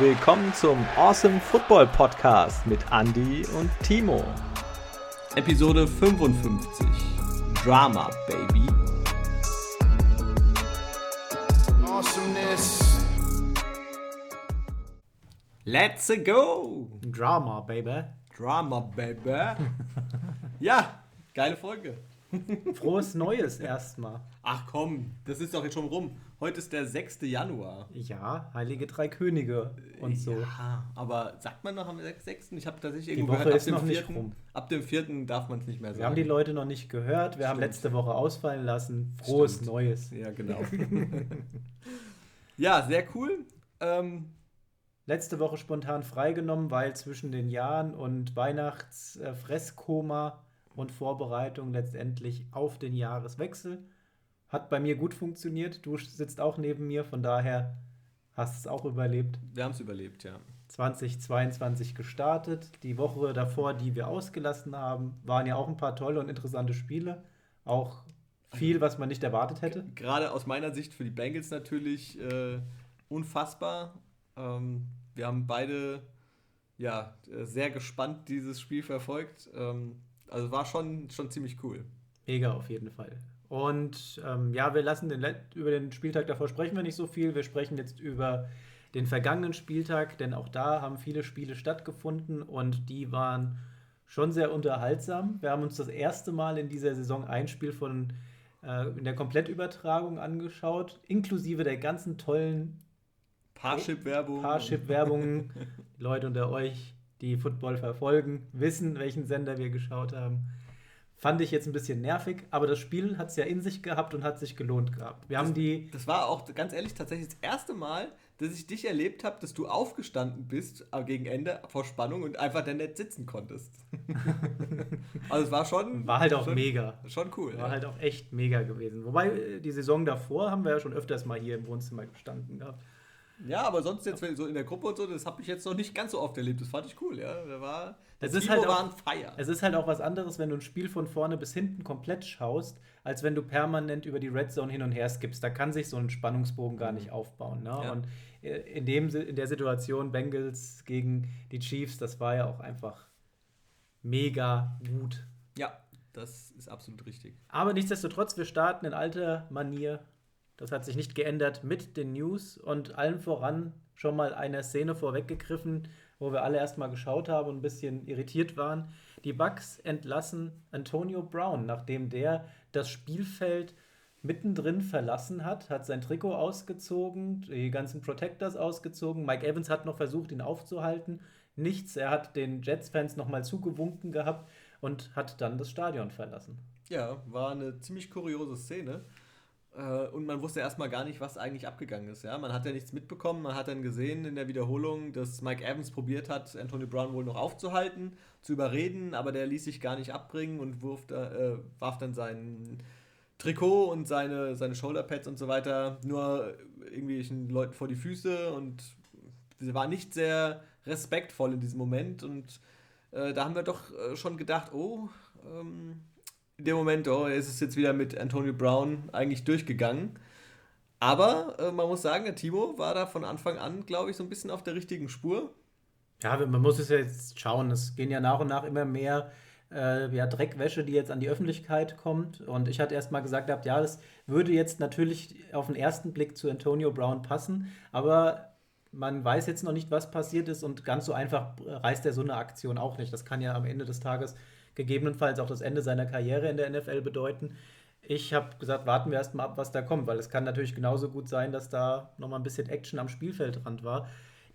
willkommen zum Awesome Football Podcast mit Andy und Timo. Episode 55. Drama, Baby. Awesomeness. Let's go! Drama, Baby. Drama, Baby. ja, geile Folge. Frohes Neues erstmal. Ach komm, das ist doch jetzt schon rum. Heute ist der 6. Januar. Ja, Heilige Drei Könige und so. Ja, aber sagt man noch am 6.? Ich habe tatsächlich irgendwo gehört, ab dem, noch 4., rum. ab dem 4. darf man es nicht mehr sagen. Wir haben die Leute noch nicht gehört. Wir Stimmt. haben letzte Woche ausfallen lassen. Frohes Stimmt. Neues. Ja, genau. ja, sehr cool. Ähm, letzte Woche spontan freigenommen, weil zwischen den Jahren und Weihnachtsfresskoma und Vorbereitung letztendlich auf den Jahreswechsel. Hat bei mir gut funktioniert. Du sitzt auch neben mir, von daher hast es auch überlebt. Wir haben es überlebt, ja. 2022 gestartet. Die Woche davor, die wir ausgelassen haben, waren ja auch ein paar tolle und interessante Spiele. Auch viel, was man nicht erwartet hätte. Gerade aus meiner Sicht für die Bengals natürlich äh, unfassbar. Ähm, wir haben beide ja sehr gespannt dieses Spiel verfolgt. Ähm, also war schon, schon ziemlich cool. Mega auf jeden Fall. Und ähm, ja, wir lassen den, über den Spieltag davor sprechen wir nicht so viel. Wir sprechen jetzt über den vergangenen Spieltag, denn auch da haben viele Spiele stattgefunden und die waren schon sehr unterhaltsam. Wir haben uns das erste Mal in dieser Saison ein Spiel von äh, in der Komplettübertragung angeschaut, inklusive der ganzen tollen Parship-Werbung. Parship-Werbung. Leute unter euch, die Football verfolgen, wissen, welchen Sender wir geschaut haben. Fand ich jetzt ein bisschen nervig, aber das Spiel hat es ja in sich gehabt und hat sich gelohnt gehabt. Wir das, haben die. Das war auch ganz ehrlich tatsächlich das erste Mal, dass ich dich erlebt habe, dass du aufgestanden bist äh, gegen Ende vor Spannung und einfach dann nicht sitzen konntest. also es war schon. War halt auch schon, mega. Schon cool. War ja. halt auch echt mega gewesen. Wobei äh, die Saison davor haben wir ja schon öfters mal hier im Wohnzimmer gestanden gehabt. Ja, aber sonst jetzt so in der Gruppe und so, das habe ich jetzt noch nicht ganz so oft erlebt. Das fand ich cool, ja. Da war, das ist halt auch, Feier. Es ist halt auch was anderes, wenn du ein Spiel von vorne bis hinten komplett schaust, als wenn du permanent über die Red Zone hin und her skippst. Da kann sich so ein Spannungsbogen gar nicht aufbauen. Ne? Ja. Und äh, in, dem, in der Situation Bengals gegen die Chiefs, das war ja auch einfach mega gut. Ja, das ist absolut richtig. Aber nichtsdestotrotz, wir starten in alter Manier das hat sich nicht geändert mit den News und allen voran schon mal eine Szene vorweggegriffen, wo wir alle erstmal geschaut haben und ein bisschen irritiert waren. Die Bucks entlassen Antonio Brown, nachdem der das Spielfeld mittendrin verlassen hat, hat sein Trikot ausgezogen, die ganzen Protectors ausgezogen. Mike Evans hat noch versucht, ihn aufzuhalten. Nichts. Er hat den Jets-Fans nochmal zugewunken gehabt und hat dann das Stadion verlassen. Ja, war eine ziemlich kuriose Szene. Äh, und man wusste erstmal gar nicht, was eigentlich abgegangen ist. Ja? Man hat ja nichts mitbekommen. Man hat dann gesehen in der Wiederholung, dass Mike Evans probiert hat, Anthony Brown wohl noch aufzuhalten, zu überreden, aber der ließ sich gar nicht abbringen und wurf da, äh, warf dann sein Trikot und seine, seine Shoulderpads und so weiter nur irgendwelchen Leuten vor die Füße und sie war nicht sehr respektvoll in diesem Moment und äh, da haben wir doch äh, schon gedacht, oh, ähm, dem Moment, oh, ist es jetzt wieder mit Antonio Brown eigentlich durchgegangen. Aber äh, man muss sagen, der Timo war da von Anfang an, glaube ich, so ein bisschen auf der richtigen Spur. Ja, man muss es ja jetzt schauen. Es gehen ja nach und nach immer mehr äh, ja, Dreckwäsche, die jetzt an die Öffentlichkeit kommt. Und ich hatte erst mal gesagt, gehabt, ja, das würde jetzt natürlich auf den ersten Blick zu Antonio Brown passen. Aber man weiß jetzt noch nicht, was passiert ist. Und ganz so einfach reißt er so eine Aktion auch nicht. Das kann ja am Ende des Tages gegebenenfalls auch das Ende seiner Karriere in der NFL bedeuten. Ich habe gesagt, warten wir erstmal ab, was da kommt, weil es kann natürlich genauso gut sein, dass da nochmal ein bisschen Action am Spielfeldrand war.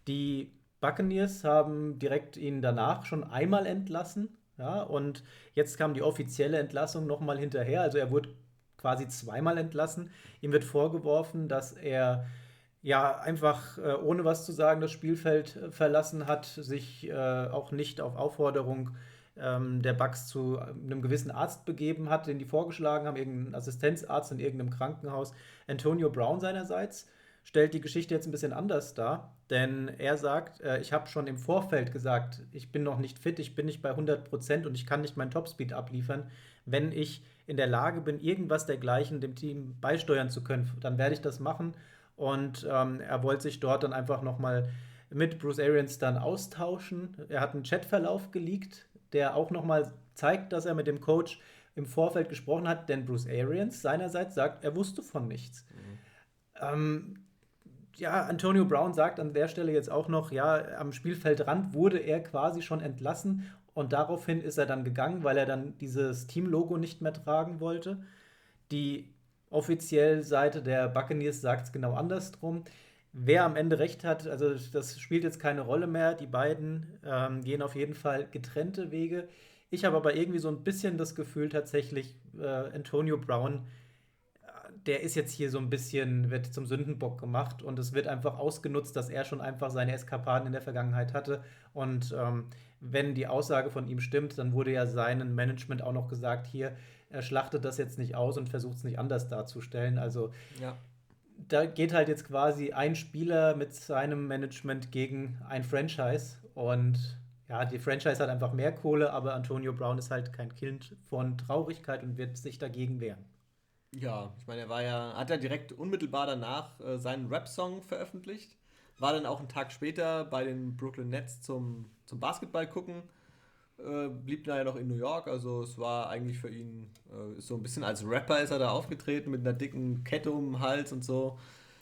Die Buccaneers haben direkt ihn danach schon einmal entlassen. Ja, und jetzt kam die offizielle Entlassung nochmal hinterher. Also er wurde quasi zweimal entlassen. Ihm wird vorgeworfen, dass er ja einfach äh, ohne was zu sagen das Spielfeld äh, verlassen hat, sich äh, auch nicht auf Aufforderung äh, ähm, der Bugs zu einem gewissen Arzt begeben hat, den die vorgeschlagen haben, irgendein Assistenzarzt in irgendeinem Krankenhaus. Antonio Brown seinerseits stellt die Geschichte jetzt ein bisschen anders dar, denn er sagt, äh, ich habe schon im Vorfeld gesagt, ich bin noch nicht fit, ich bin nicht bei 100 Prozent und ich kann nicht meinen Topspeed abliefern. Wenn ich in der Lage bin, irgendwas dergleichen dem Team beisteuern zu können, dann werde ich das machen. Und ähm, er wollte sich dort dann einfach nochmal mit Bruce Arians dann austauschen. Er hat einen Chatverlauf geleakt, der auch nochmal zeigt, dass er mit dem Coach im Vorfeld gesprochen hat, denn Bruce Arians seinerseits sagt, er wusste von nichts. Mhm. Ähm, ja, Antonio Brown sagt an der Stelle jetzt auch noch, ja, am Spielfeldrand wurde er quasi schon entlassen und daraufhin ist er dann gegangen, weil er dann dieses Teamlogo nicht mehr tragen wollte. Die offizielle Seite der Buccaneers sagt es genau andersrum. Wer am Ende recht hat, also das spielt jetzt keine Rolle mehr. Die beiden ähm, gehen auf jeden Fall getrennte Wege. Ich habe aber irgendwie so ein bisschen das Gefühl tatsächlich, äh, Antonio Brown der ist jetzt hier so ein bisschen, wird zum Sündenbock gemacht und es wird einfach ausgenutzt, dass er schon einfach seine Eskapaden in der Vergangenheit hatte. Und ähm, wenn die Aussage von ihm stimmt, dann wurde ja seinem Management auch noch gesagt, hier, er schlachtet das jetzt nicht aus und versucht es nicht anders darzustellen. Also ja. Da geht halt jetzt quasi ein Spieler mit seinem Management gegen ein Franchise und ja, die Franchise hat einfach mehr Kohle, aber Antonio Brown ist halt kein Kind von Traurigkeit und wird sich dagegen wehren. Ja, ich meine, er war ja, hat ja direkt unmittelbar danach äh, seinen Rap-Song veröffentlicht. War dann auch einen Tag später bei den Brooklyn Nets zum, zum Basketball gucken. Äh, blieb da ja noch in New York, also es war eigentlich für ihn äh, so ein bisschen als Rapper ist er da aufgetreten mit einer dicken Kette um den Hals und so.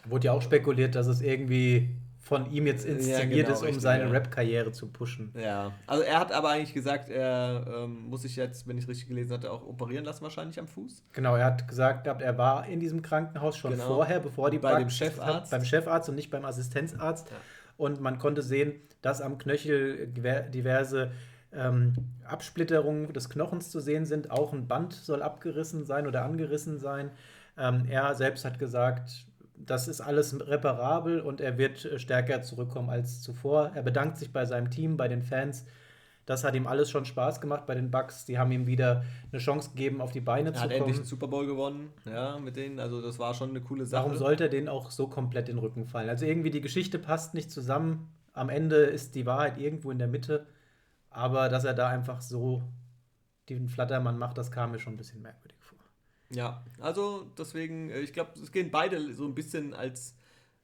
Wurde ja auch spekuliert, dass es irgendwie von ihm jetzt inszeniert ja, genau, ist, um richtig, seine ja. Rap-Karriere zu pushen. Ja, also er hat aber eigentlich gesagt, er ähm, muss sich jetzt, wenn ich richtig gelesen hatte, auch operieren lassen, wahrscheinlich am Fuß. Genau, er hat gesagt, er war in diesem Krankenhaus schon genau. vorher, bevor die bei dem Chefarzt. beim Chefarzt und nicht beim Assistenzarzt. Ja. Und man konnte sehen, dass am Knöchel diverse ähm, Absplitterungen des Knochens zu sehen sind. Auch ein Band soll abgerissen sein oder angerissen sein. Ähm, er selbst hat gesagt, das ist alles reparabel und er wird äh, stärker zurückkommen als zuvor. Er bedankt sich bei seinem Team, bei den Fans. Das hat ihm alles schon Spaß gemacht bei den Bucks. Die haben ihm wieder eine Chance gegeben, auf die Beine er zu kommen. Er hat endlich einen Super Bowl gewonnen, ja, mit denen. Also das war schon eine coole Sache. Warum sollte er denen auch so komplett in den Rücken fallen? Also irgendwie die Geschichte passt nicht zusammen. Am Ende ist die Wahrheit irgendwo in der Mitte. Aber dass er da einfach so den Flattermann macht, das kam mir schon ein bisschen merkwürdig vor. Ja, also deswegen, äh, ich glaube, es gehen beide so ein bisschen als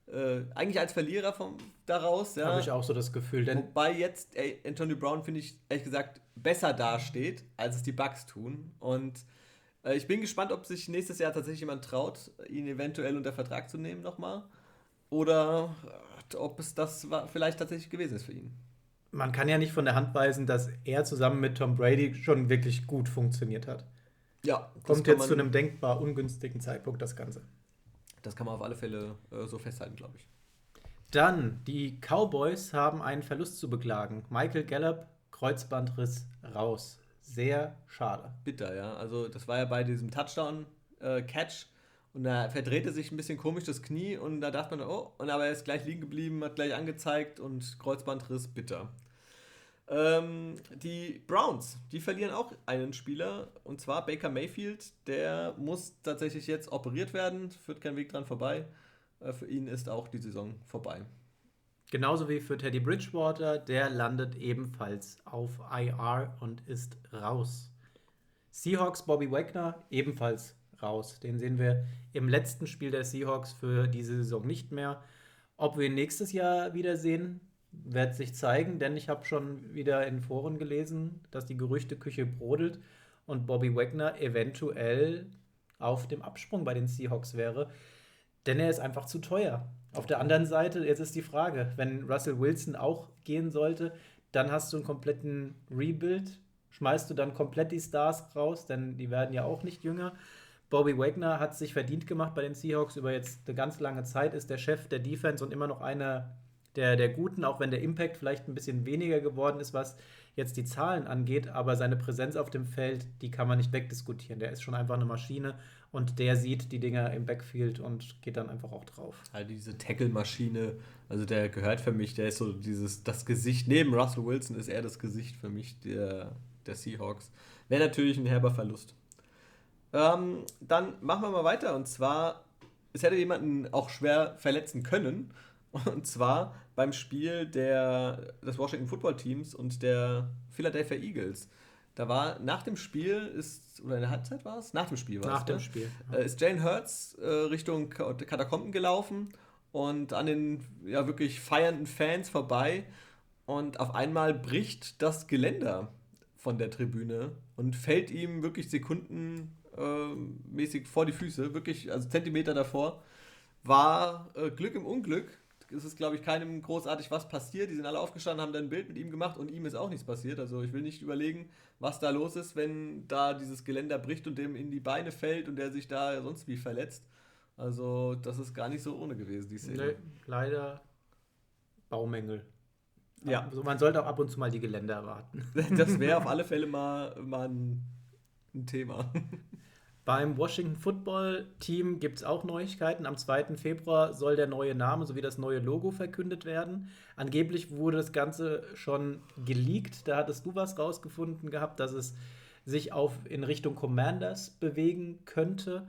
äh, eigentlich als Verlierer vom, daraus. Ja. Habe ich auch so das Gefühl. Denn Wobei jetzt ey, Anthony Brown, finde ich, ehrlich gesagt, besser dasteht, als es die Bucks tun. Und äh, ich bin gespannt, ob sich nächstes Jahr tatsächlich jemand traut, ihn eventuell unter Vertrag zu nehmen nochmal. Oder äh, ob es das vielleicht tatsächlich gewesen ist für ihn. Man kann ja nicht von der Hand weisen, dass er zusammen mit Tom Brady schon wirklich gut funktioniert hat. Ja. Kommt jetzt zu einem denkbar ungünstigen Zeitpunkt das Ganze. Das kann man auf alle Fälle äh, so festhalten, glaube ich. Dann, die Cowboys haben einen Verlust zu beklagen. Michael Gallup, Kreuzbandriss raus. Sehr schade. Bitter, ja. Also, das war ja bei diesem Touchdown-Catch. Äh, und da verdrehte sich ein bisschen komisch das Knie und da dachte man, oh, und aber er ist gleich liegen geblieben, hat gleich angezeigt und Kreuzbandriss, bitter. Ähm, die Browns, die verlieren auch einen Spieler und zwar Baker Mayfield. Der muss tatsächlich jetzt operiert werden, führt kein Weg dran vorbei. Äh, für ihn ist auch die Saison vorbei. Genauso wie für Teddy Bridgewater, der landet ebenfalls auf IR und ist raus. Seahawks Bobby Wagner ebenfalls raus. Den sehen wir im letzten Spiel der Seahawks für diese Saison nicht mehr. Ob wir ihn nächstes Jahr wiedersehen, wird sich zeigen, denn ich habe schon wieder in Foren gelesen, dass die Gerüchteküche brodelt und Bobby Wagner eventuell auf dem Absprung bei den Seahawks wäre, denn er ist einfach zu teuer. Auf der anderen Seite, jetzt ist die Frage, wenn Russell Wilson auch gehen sollte, dann hast du einen kompletten Rebuild, schmeißt du dann komplett die Stars raus, denn die werden ja auch nicht jünger. Bobby Wagner hat sich verdient gemacht bei den Seahawks über jetzt eine ganz lange Zeit, ist der Chef der Defense und immer noch einer der, der Guten, auch wenn der Impact vielleicht ein bisschen weniger geworden ist, was jetzt die Zahlen angeht, aber seine Präsenz auf dem Feld, die kann man nicht wegdiskutieren. Der ist schon einfach eine Maschine und der sieht die Dinger im Backfield und geht dann einfach auch drauf. Also diese Tackle-Maschine, also der gehört für mich, der ist so dieses, das Gesicht, neben Russell Wilson ist er das Gesicht für mich der, der Seahawks. Wäre natürlich ein herber Verlust. Ähm, dann machen wir mal weiter und zwar, es hätte jemanden auch schwer verletzen können. Und zwar beim Spiel der, des Washington Football Teams und der Philadelphia Eagles. Da war nach dem Spiel, ist, oder in der Halbzeit war es? Nach dem Spiel war es. Nach dem ne? Spiel. Ja. Äh, ist Jane Hurts äh, Richtung Katakomben gelaufen und an den ja wirklich feiernden Fans vorbei. Und auf einmal bricht das Geländer von der Tribüne und fällt ihm wirklich sekundenmäßig vor die Füße, wirklich, also Zentimeter davor. War äh, Glück im Unglück. Es ist, glaube ich, keinem großartig was passiert. Die sind alle aufgestanden, haben dann ein Bild mit ihm gemacht und ihm ist auch nichts passiert. Also ich will nicht überlegen, was da los ist, wenn da dieses Geländer bricht und dem in die Beine fällt und der sich da sonst wie verletzt. Also das ist gar nicht so ohne gewesen, die Szene. Nee, leider Baumängel. Ja. Also man sollte auch ab und zu mal die Geländer erwarten. Das wäre auf alle Fälle mal, mal ein, ein Thema. Beim Washington Football Team gibt es auch Neuigkeiten. Am 2. Februar soll der neue Name sowie das neue Logo verkündet werden. Angeblich wurde das Ganze schon geleakt. Da hattest du was rausgefunden gehabt, dass es sich auf in Richtung Commanders bewegen könnte.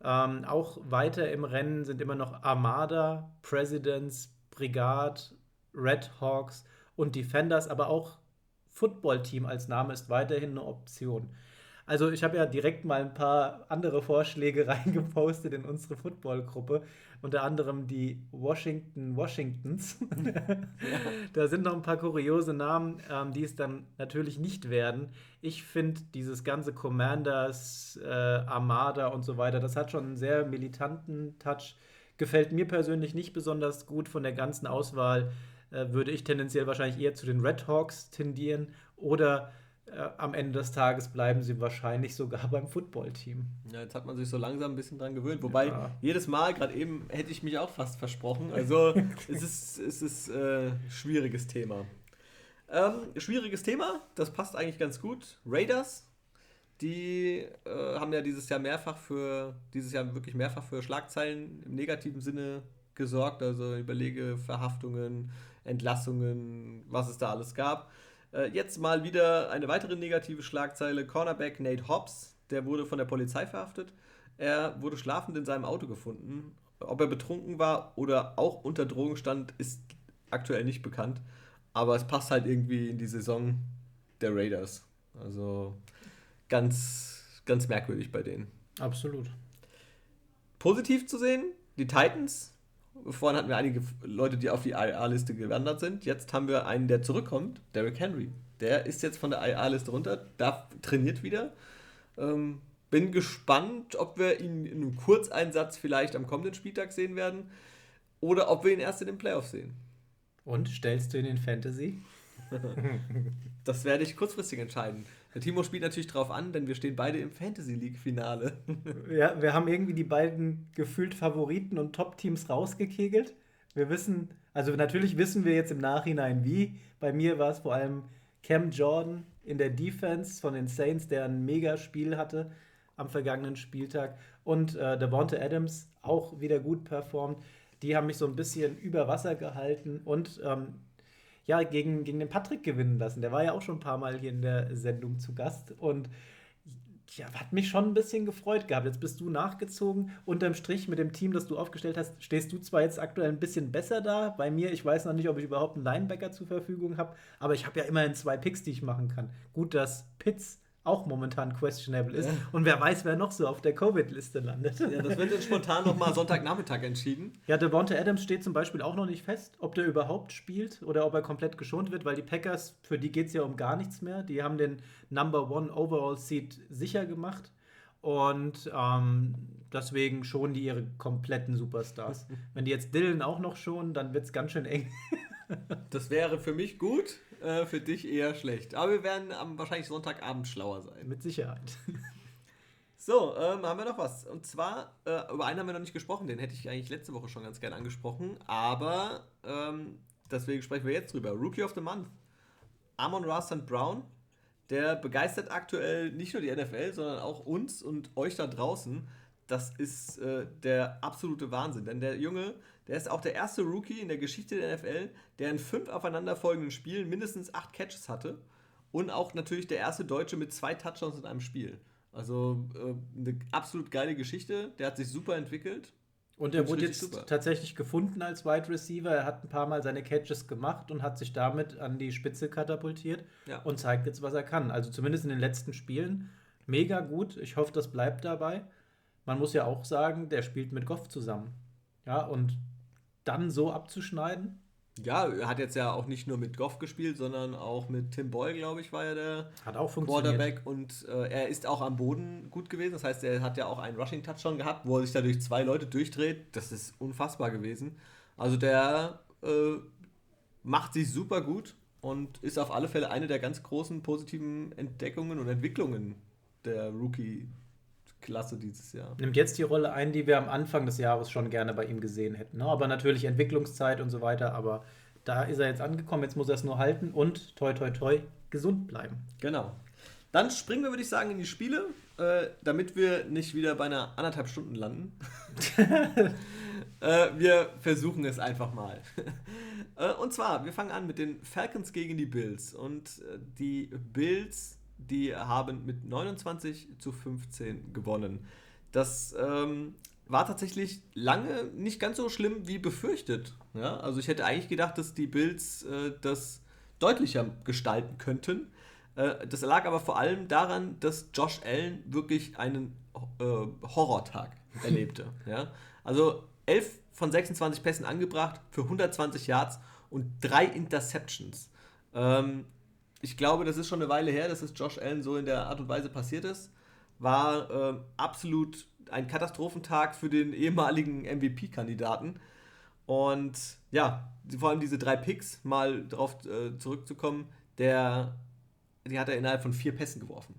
Ähm, auch weiter im Rennen sind immer noch Armada, Presidents, Brigade, Red Hawks und Defenders, aber auch Football Team als Name ist weiterhin eine Option. Also ich habe ja direkt mal ein paar andere Vorschläge reingepostet in unsere Football-Gruppe, unter anderem die Washington Washingtons. ja. Da sind noch ein paar kuriose Namen, ähm, die es dann natürlich nicht werden. Ich finde dieses ganze Commanders, äh, Armada und so weiter, das hat schon einen sehr militanten Touch. Gefällt mir persönlich nicht besonders gut von der ganzen Auswahl. Äh, würde ich tendenziell wahrscheinlich eher zu den Red Hawks tendieren oder am Ende des Tages bleiben sie wahrscheinlich sogar beim Footballteam. Ja, jetzt hat man sich so langsam ein bisschen dran gewöhnt. Wobei ja. jedes Mal, gerade eben, hätte ich mich auch fast versprochen. Also es ist, es ist äh, schwieriges Thema. Ähm, schwieriges Thema, das passt eigentlich ganz gut. Raiders, die äh, haben ja dieses Jahr mehrfach für, dieses Jahr wirklich mehrfach für Schlagzeilen im negativen Sinne gesorgt. Also überlege Verhaftungen, Entlassungen, was es da alles gab. Äh, jetzt mal wieder eine weitere negative Schlagzeile. Cornerback Nate Hobbs, der wurde von der Polizei verhaftet. Er wurde schlafend in seinem Auto gefunden. Ob er betrunken war oder auch unter Drogen stand, ist aktuell nicht bekannt. Aber es passt halt irgendwie in die Saison der Raiders. Also ganz, ganz merkwürdig bei denen. Absolut. Positiv zu sehen, die Titans. Vorhin hatten wir einige Leute, die auf die IA-Liste gewandert sind. Jetzt haben wir einen, der zurückkommt, Derrick Henry. Der ist jetzt von der IA-Liste runter, darf, trainiert wieder. Ähm, bin gespannt, ob wir ihn in einem Kurzeinsatz vielleicht am kommenden Spieltag sehen werden oder ob wir ihn erst in den Playoffs sehen. Und stellst du ihn in Fantasy? das werde ich kurzfristig entscheiden. Der Timo spielt natürlich drauf an, denn wir stehen beide im Fantasy League-Finale. ja, wir haben irgendwie die beiden gefühlt Favoriten und Top-Teams rausgekegelt. Wir wissen, also natürlich wissen wir jetzt im Nachhinein wie. Bei mir war es vor allem Cam Jordan in der Defense von den Saints, der ein Mega-Spiel hatte am vergangenen Spieltag. Und äh, Devonta Adams auch wieder gut performt. Die haben mich so ein bisschen über Wasser gehalten. Und ähm, ja, gegen, gegen den Patrick gewinnen lassen. Der war ja auch schon ein paar Mal hier in der Sendung zu Gast und ja, hat mich schon ein bisschen gefreut gehabt. Jetzt bist du nachgezogen. Unterm Strich mit dem Team, das du aufgestellt hast, stehst du zwar jetzt aktuell ein bisschen besser da. Bei mir, ich weiß noch nicht, ob ich überhaupt einen Linebacker zur Verfügung habe, aber ich habe ja immerhin zwei Picks, die ich machen kann. Gut, dass Pitts auch momentan questionable ist. Ja. Und wer weiß, wer noch so auf der Covid-Liste landet. Ja, das wird jetzt spontan nochmal Sonntagnachmittag entschieden. Ja, Devonta Adams steht zum Beispiel auch noch nicht fest, ob der überhaupt spielt oder ob er komplett geschont wird, weil die Packers, für die geht es ja um gar nichts mehr. Die haben den Number One Overall Seat sicher gemacht. Und ähm, deswegen schonen die ihre kompletten Superstars. Wenn die jetzt Dylan auch noch schonen, dann wird es ganz schön eng. das wäre für mich gut. Äh, für dich eher schlecht. Aber wir werden am wahrscheinlich Sonntagabend schlauer sein. Mit Sicherheit. So, ähm, haben wir noch was. Und zwar, äh, über einen haben wir noch nicht gesprochen, den hätte ich eigentlich letzte Woche schon ganz gerne angesprochen. Aber ähm, deswegen sprechen wir jetzt drüber. Rookie of the Month. Amon Rastan Brown, der begeistert aktuell nicht nur die NFL, sondern auch uns und euch da draußen. Das ist äh, der absolute Wahnsinn. Denn der Junge der ist auch der erste Rookie in der Geschichte der NFL, der in fünf aufeinanderfolgenden Spielen mindestens acht Catches hatte. Und auch natürlich der erste Deutsche mit zwei Touchdowns in einem Spiel. Also äh, eine absolut geile Geschichte. Der hat sich super entwickelt. Und er wurde jetzt super. tatsächlich gefunden als Wide Receiver. Er hat ein paar Mal seine Catches gemacht und hat sich damit an die Spitze katapultiert ja. und zeigt jetzt, was er kann. Also zumindest in den letzten Spielen mega gut. Ich hoffe, das bleibt dabei. Man muss ja auch sagen, der spielt mit Goff zusammen. Ja, und dann so abzuschneiden? Ja, er hat jetzt ja auch nicht nur mit Goff gespielt, sondern auch mit Tim Boyle, glaube ich, war ja der hat auch. Quarterback. Und äh, er ist auch am Boden gut gewesen. Das heißt, er hat ja auch einen Rushing-Touchdown gehabt, wo er sich da durch zwei Leute durchdreht. Das ist unfassbar gewesen. Also der äh, macht sich super gut und ist auf alle Fälle eine der ganz großen positiven Entdeckungen und Entwicklungen der Rookie-Klasse dieses Jahr. Nimmt jetzt die Rolle ein, die wir am Anfang des Jahres schon gerne bei ihm gesehen hätten. Ne? Aber natürlich Entwicklungszeit und so weiter. Aber da ist er jetzt angekommen, jetzt muss er es nur halten und toi toi toi gesund bleiben. Genau. Dann springen wir, würde ich sagen, in die Spiele, äh, damit wir nicht wieder bei einer anderthalb Stunden landen. äh, wir versuchen es einfach mal. äh, und zwar, wir fangen an mit den Falcons gegen die Bills. Und äh, die Bills, die haben mit 29 zu 15 gewonnen. Das ähm, war tatsächlich lange nicht ganz so schlimm wie befürchtet. Ja? Also ich hätte eigentlich gedacht, dass die Bills äh, das deutlicher gestalten könnten. Äh, das lag aber vor allem daran, dass Josh Allen wirklich einen äh, Horrortag erlebte. ja? Also 11 von 26 Pässen angebracht für 120 Yards und drei Interceptions. Ähm, ich glaube, das ist schon eine Weile her, dass es Josh Allen so in der Art und Weise passiert ist. War äh, absolut ein Katastrophentag für den ehemaligen MVP-Kandidaten. Und ja, vor allem diese drei Picks, mal darauf äh, zurückzukommen, der, die hat er innerhalb von vier Pässen geworfen.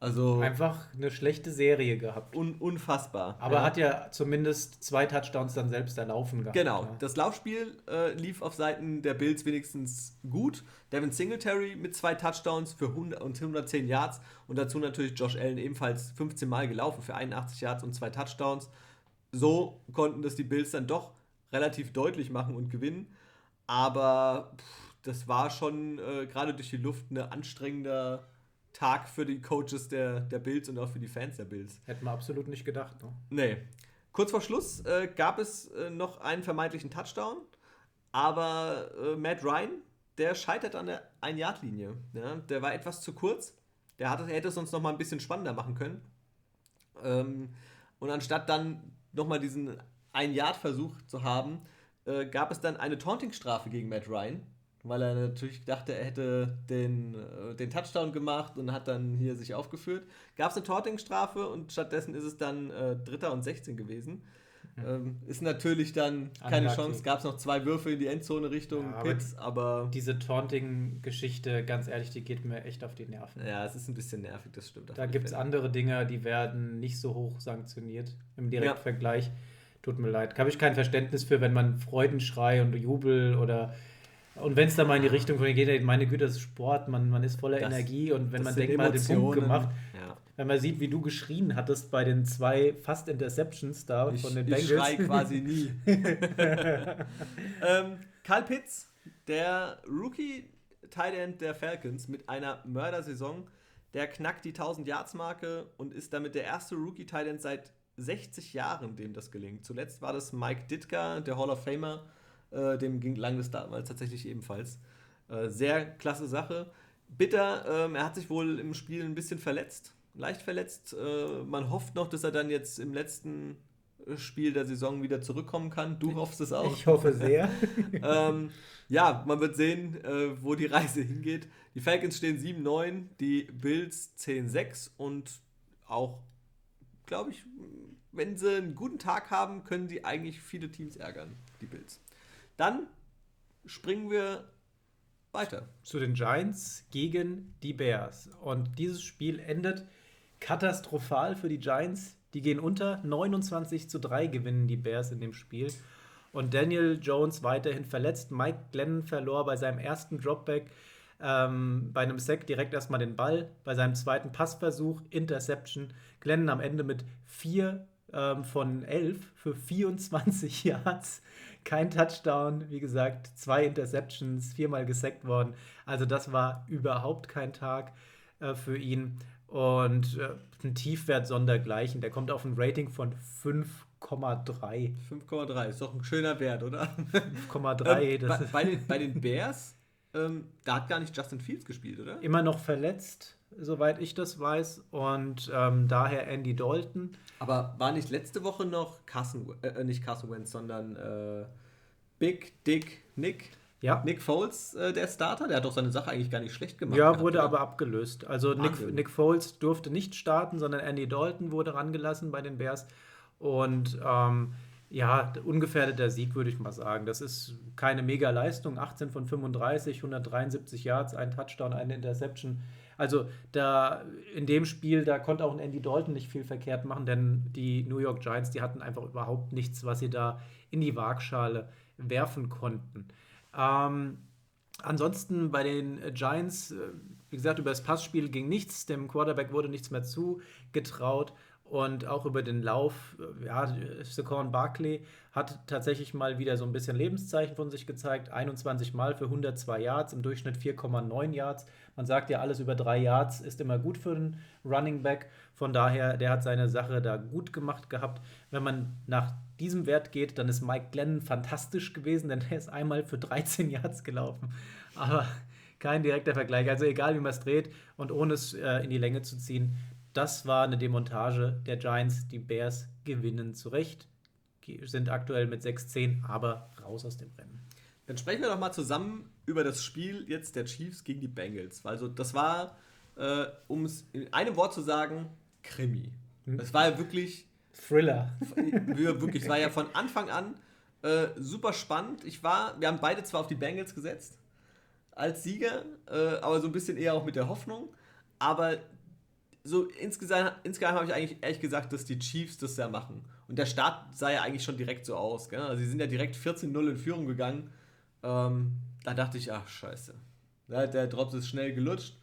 Also einfach eine schlechte Serie gehabt. Un unfassbar. Aber ja. hat ja zumindest zwei Touchdowns dann selbst erlaufen gehabt. Genau. Ja. Das Laufspiel äh, lief auf Seiten der Bills wenigstens gut. Devin Singletary mit zwei Touchdowns für 100 und 110 Yards und dazu natürlich Josh Allen ebenfalls 15 Mal gelaufen für 81 Yards und zwei Touchdowns. So konnten das die Bills dann doch relativ deutlich machen und gewinnen. Aber pff, das war schon äh, gerade durch die Luft ein anstrengender Tag für die Coaches der, der Bills und auch für die Fans der Bills. Hätten wir absolut nicht gedacht. Ne? Nee. Kurz vor Schluss äh, gab es äh, noch einen vermeintlichen Touchdown, aber äh, Matt Ryan, der scheitert an der Ein-Yard-Linie. Ja? Der war etwas zu kurz. Der hatte, hätte es uns noch mal ein bisschen spannender machen können. Ähm, und anstatt dann noch mal diesen Ein-Yard-Versuch zu haben, äh, gab es dann eine Taunting-Strafe gegen Matt Ryan weil er natürlich dachte, er hätte den, äh, den Touchdown gemacht und hat dann hier sich aufgeführt. Gab es eine Torting-Strafe und stattdessen ist es dann äh, Dritter und 16 gewesen. Mhm. Ähm, ist natürlich dann keine Unlucky. Chance. Gab es noch zwei Würfe in die Endzone Richtung ja, Pitts, aber, aber. Diese Taunting-Geschichte, ganz ehrlich, die geht mir echt auf die Nerven. Ja, es ist ein bisschen nervig, das stimmt. Da gibt es andere Dinge, die werden nicht so hoch sanktioniert im Direktvergleich. Ja. Tut mir leid. Habe ich kein Verständnis für, wenn man Freudenschrei und Jubel oder und wenn es dann mal in die Richtung von geht, meine Güte, das ist Sport, man, man ist voller das, Energie und wenn man denkt, man hat den Punkt gemacht, ja. wenn man sieht, wie du geschrien hattest bei den zwei fast Interceptions da ich, von den Bengals. Ich schrei quasi nie. ähm, Karl Pitts, der Rookie Tight End der Falcons mit einer Mördersaison, der knackt die 1000 Yards Marke und ist damit der erste Rookie Tight End seit 60 Jahren, dem das gelingt. Zuletzt war das Mike Ditka, der Hall of Famer äh, dem ging lang das damals tatsächlich ebenfalls. Äh, sehr klasse Sache. Bitter, ähm, er hat sich wohl im Spiel ein bisschen verletzt, leicht verletzt. Äh, man hofft noch, dass er dann jetzt im letzten Spiel der Saison wieder zurückkommen kann. Du hoffst es auch. Ich hoffe sehr. ähm, ja, man wird sehen, äh, wo die Reise hingeht. Die Falcons stehen 7-9, die Bills 10-6 und auch, glaube ich, wenn sie einen guten Tag haben, können sie eigentlich viele Teams ärgern, die Bills. Dann springen wir weiter. Zu den Giants gegen die Bears. Und dieses Spiel endet katastrophal für die Giants. Die gehen unter. 29 zu 3 gewinnen die Bears in dem Spiel. Und Daniel Jones weiterhin verletzt. Mike Glennon verlor bei seinem ersten Dropback ähm, bei einem Sack direkt erstmal den Ball. Bei seinem zweiten Passversuch, Interception. Glennon am Ende mit 4 ähm, von 11 für 24 Yards kein Touchdown, wie gesagt, zwei Interceptions, viermal gesackt worden. Also das war überhaupt kein Tag äh, für ihn. Und äh, ein Tiefwert sondergleichen. Der kommt auf ein Rating von 5,3. 5,3 ist doch ein schöner Wert, oder? 5,3. ähm, bei, bei, den, bei den Bears, ähm, da hat gar nicht Justin Fields gespielt, oder? Immer noch verletzt. Soweit ich das weiß. Und ähm, daher Andy Dalton. Aber war nicht letzte Woche noch Carson, äh, nicht Carson Wentz, sondern äh, Big Dick Nick? Ja. Nick Foles, äh, der Starter, der hat doch seine Sache eigentlich gar nicht schlecht gemacht. Ja, wurde gehabt, aber abgelöst. Also Nick, Nick, Foles durfte nicht starten, sondern Andy Dalton wurde rangelassen bei den Bears. Und ähm, ja, ungefährdeter Sieg, würde ich mal sagen. Das ist keine Mega-Leistung. 18 von 35, 173 Yards, ein Touchdown, eine Interception. Also da in dem Spiel, da konnte auch ein Andy Dalton nicht viel verkehrt machen, denn die New York Giants, die hatten einfach überhaupt nichts, was sie da in die Waagschale werfen konnten. Ähm, ansonsten bei den Giants, äh, wie gesagt, über das Passspiel ging nichts, dem Quarterback wurde nichts mehr zugetraut und auch über den Lauf, äh, ja, Saquon Barkley hat tatsächlich mal wieder so ein bisschen Lebenszeichen von sich gezeigt. 21 Mal für 102 Yards, im Durchschnitt 4,9 Yards. Man sagt ja, alles über drei Yards ist immer gut für einen Running Back. Von daher, der hat seine Sache da gut gemacht gehabt. Wenn man nach diesem Wert geht, dann ist Mike Glennon fantastisch gewesen, denn er ist einmal für 13 Yards gelaufen. Aber kein direkter Vergleich. Also egal, wie man es dreht und ohne es äh, in die Länge zu ziehen, das war eine Demontage der Giants. Die Bears gewinnen zu Recht, sind aktuell mit 6-10, aber raus aus dem Rennen. Dann sprechen wir doch mal zusammen über das Spiel jetzt der Chiefs gegen die Bengals. Also das war, äh, um es in einem Wort zu sagen, Krimi. Hm. Es war ja wirklich... Thriller. wirklich, es war ja von Anfang an äh, super spannend. Ich war, wir haben beide zwar auf die Bengals gesetzt als Sieger, äh, aber so ein bisschen eher auch mit der Hoffnung. Aber so insgesamt, insgesamt habe ich eigentlich ehrlich gesagt, dass die Chiefs das ja machen. Und der Start sah ja eigentlich schon direkt so aus. Gell? Also sie sind ja direkt 14-0 in Führung gegangen. Ähm, da dachte ich, ach scheiße. Ja, der Drops ist schnell gelutscht.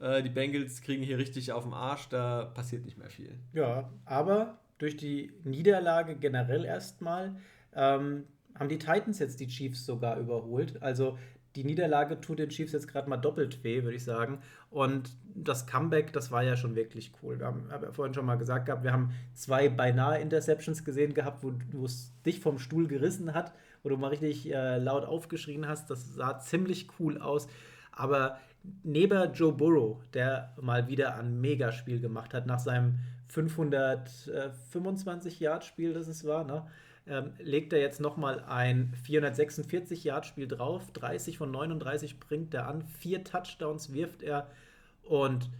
Äh, die Bengals kriegen hier richtig auf den Arsch. Da passiert nicht mehr viel. Ja, aber durch die Niederlage generell erstmal ähm, haben die Titans jetzt die Chiefs sogar überholt. Also die Niederlage tut den Chiefs jetzt gerade mal doppelt weh, würde ich sagen. Und das Comeback, das war ja schon wirklich cool. Wir haben, habe ja vorhin schon mal gesagt gehabt, wir haben zwei beinahe Interceptions gesehen gehabt, wo es dich vom Stuhl gerissen hat, wo du mal richtig äh, laut aufgeschrien hast. Das sah ziemlich cool aus. Aber neben Joe Burrow, der mal wieder ein Megaspiel gemacht hat nach seinem 525 Yard Spiel, das es war, ne? ähm, legt er jetzt nochmal ein 446-Yard-Spiel drauf. 30 von 39 bringt er an, vier Touchdowns wirft er und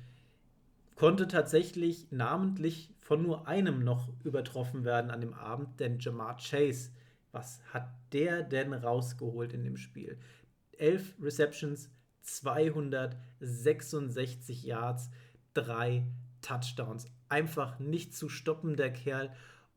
konnte tatsächlich namentlich von nur einem noch übertroffen werden an dem Abend, denn Jamar Chase, was hat der denn rausgeholt in dem Spiel? 11 Receptions, 266 Yards, drei Touchdowns. Einfach nicht zu stoppen, der Kerl.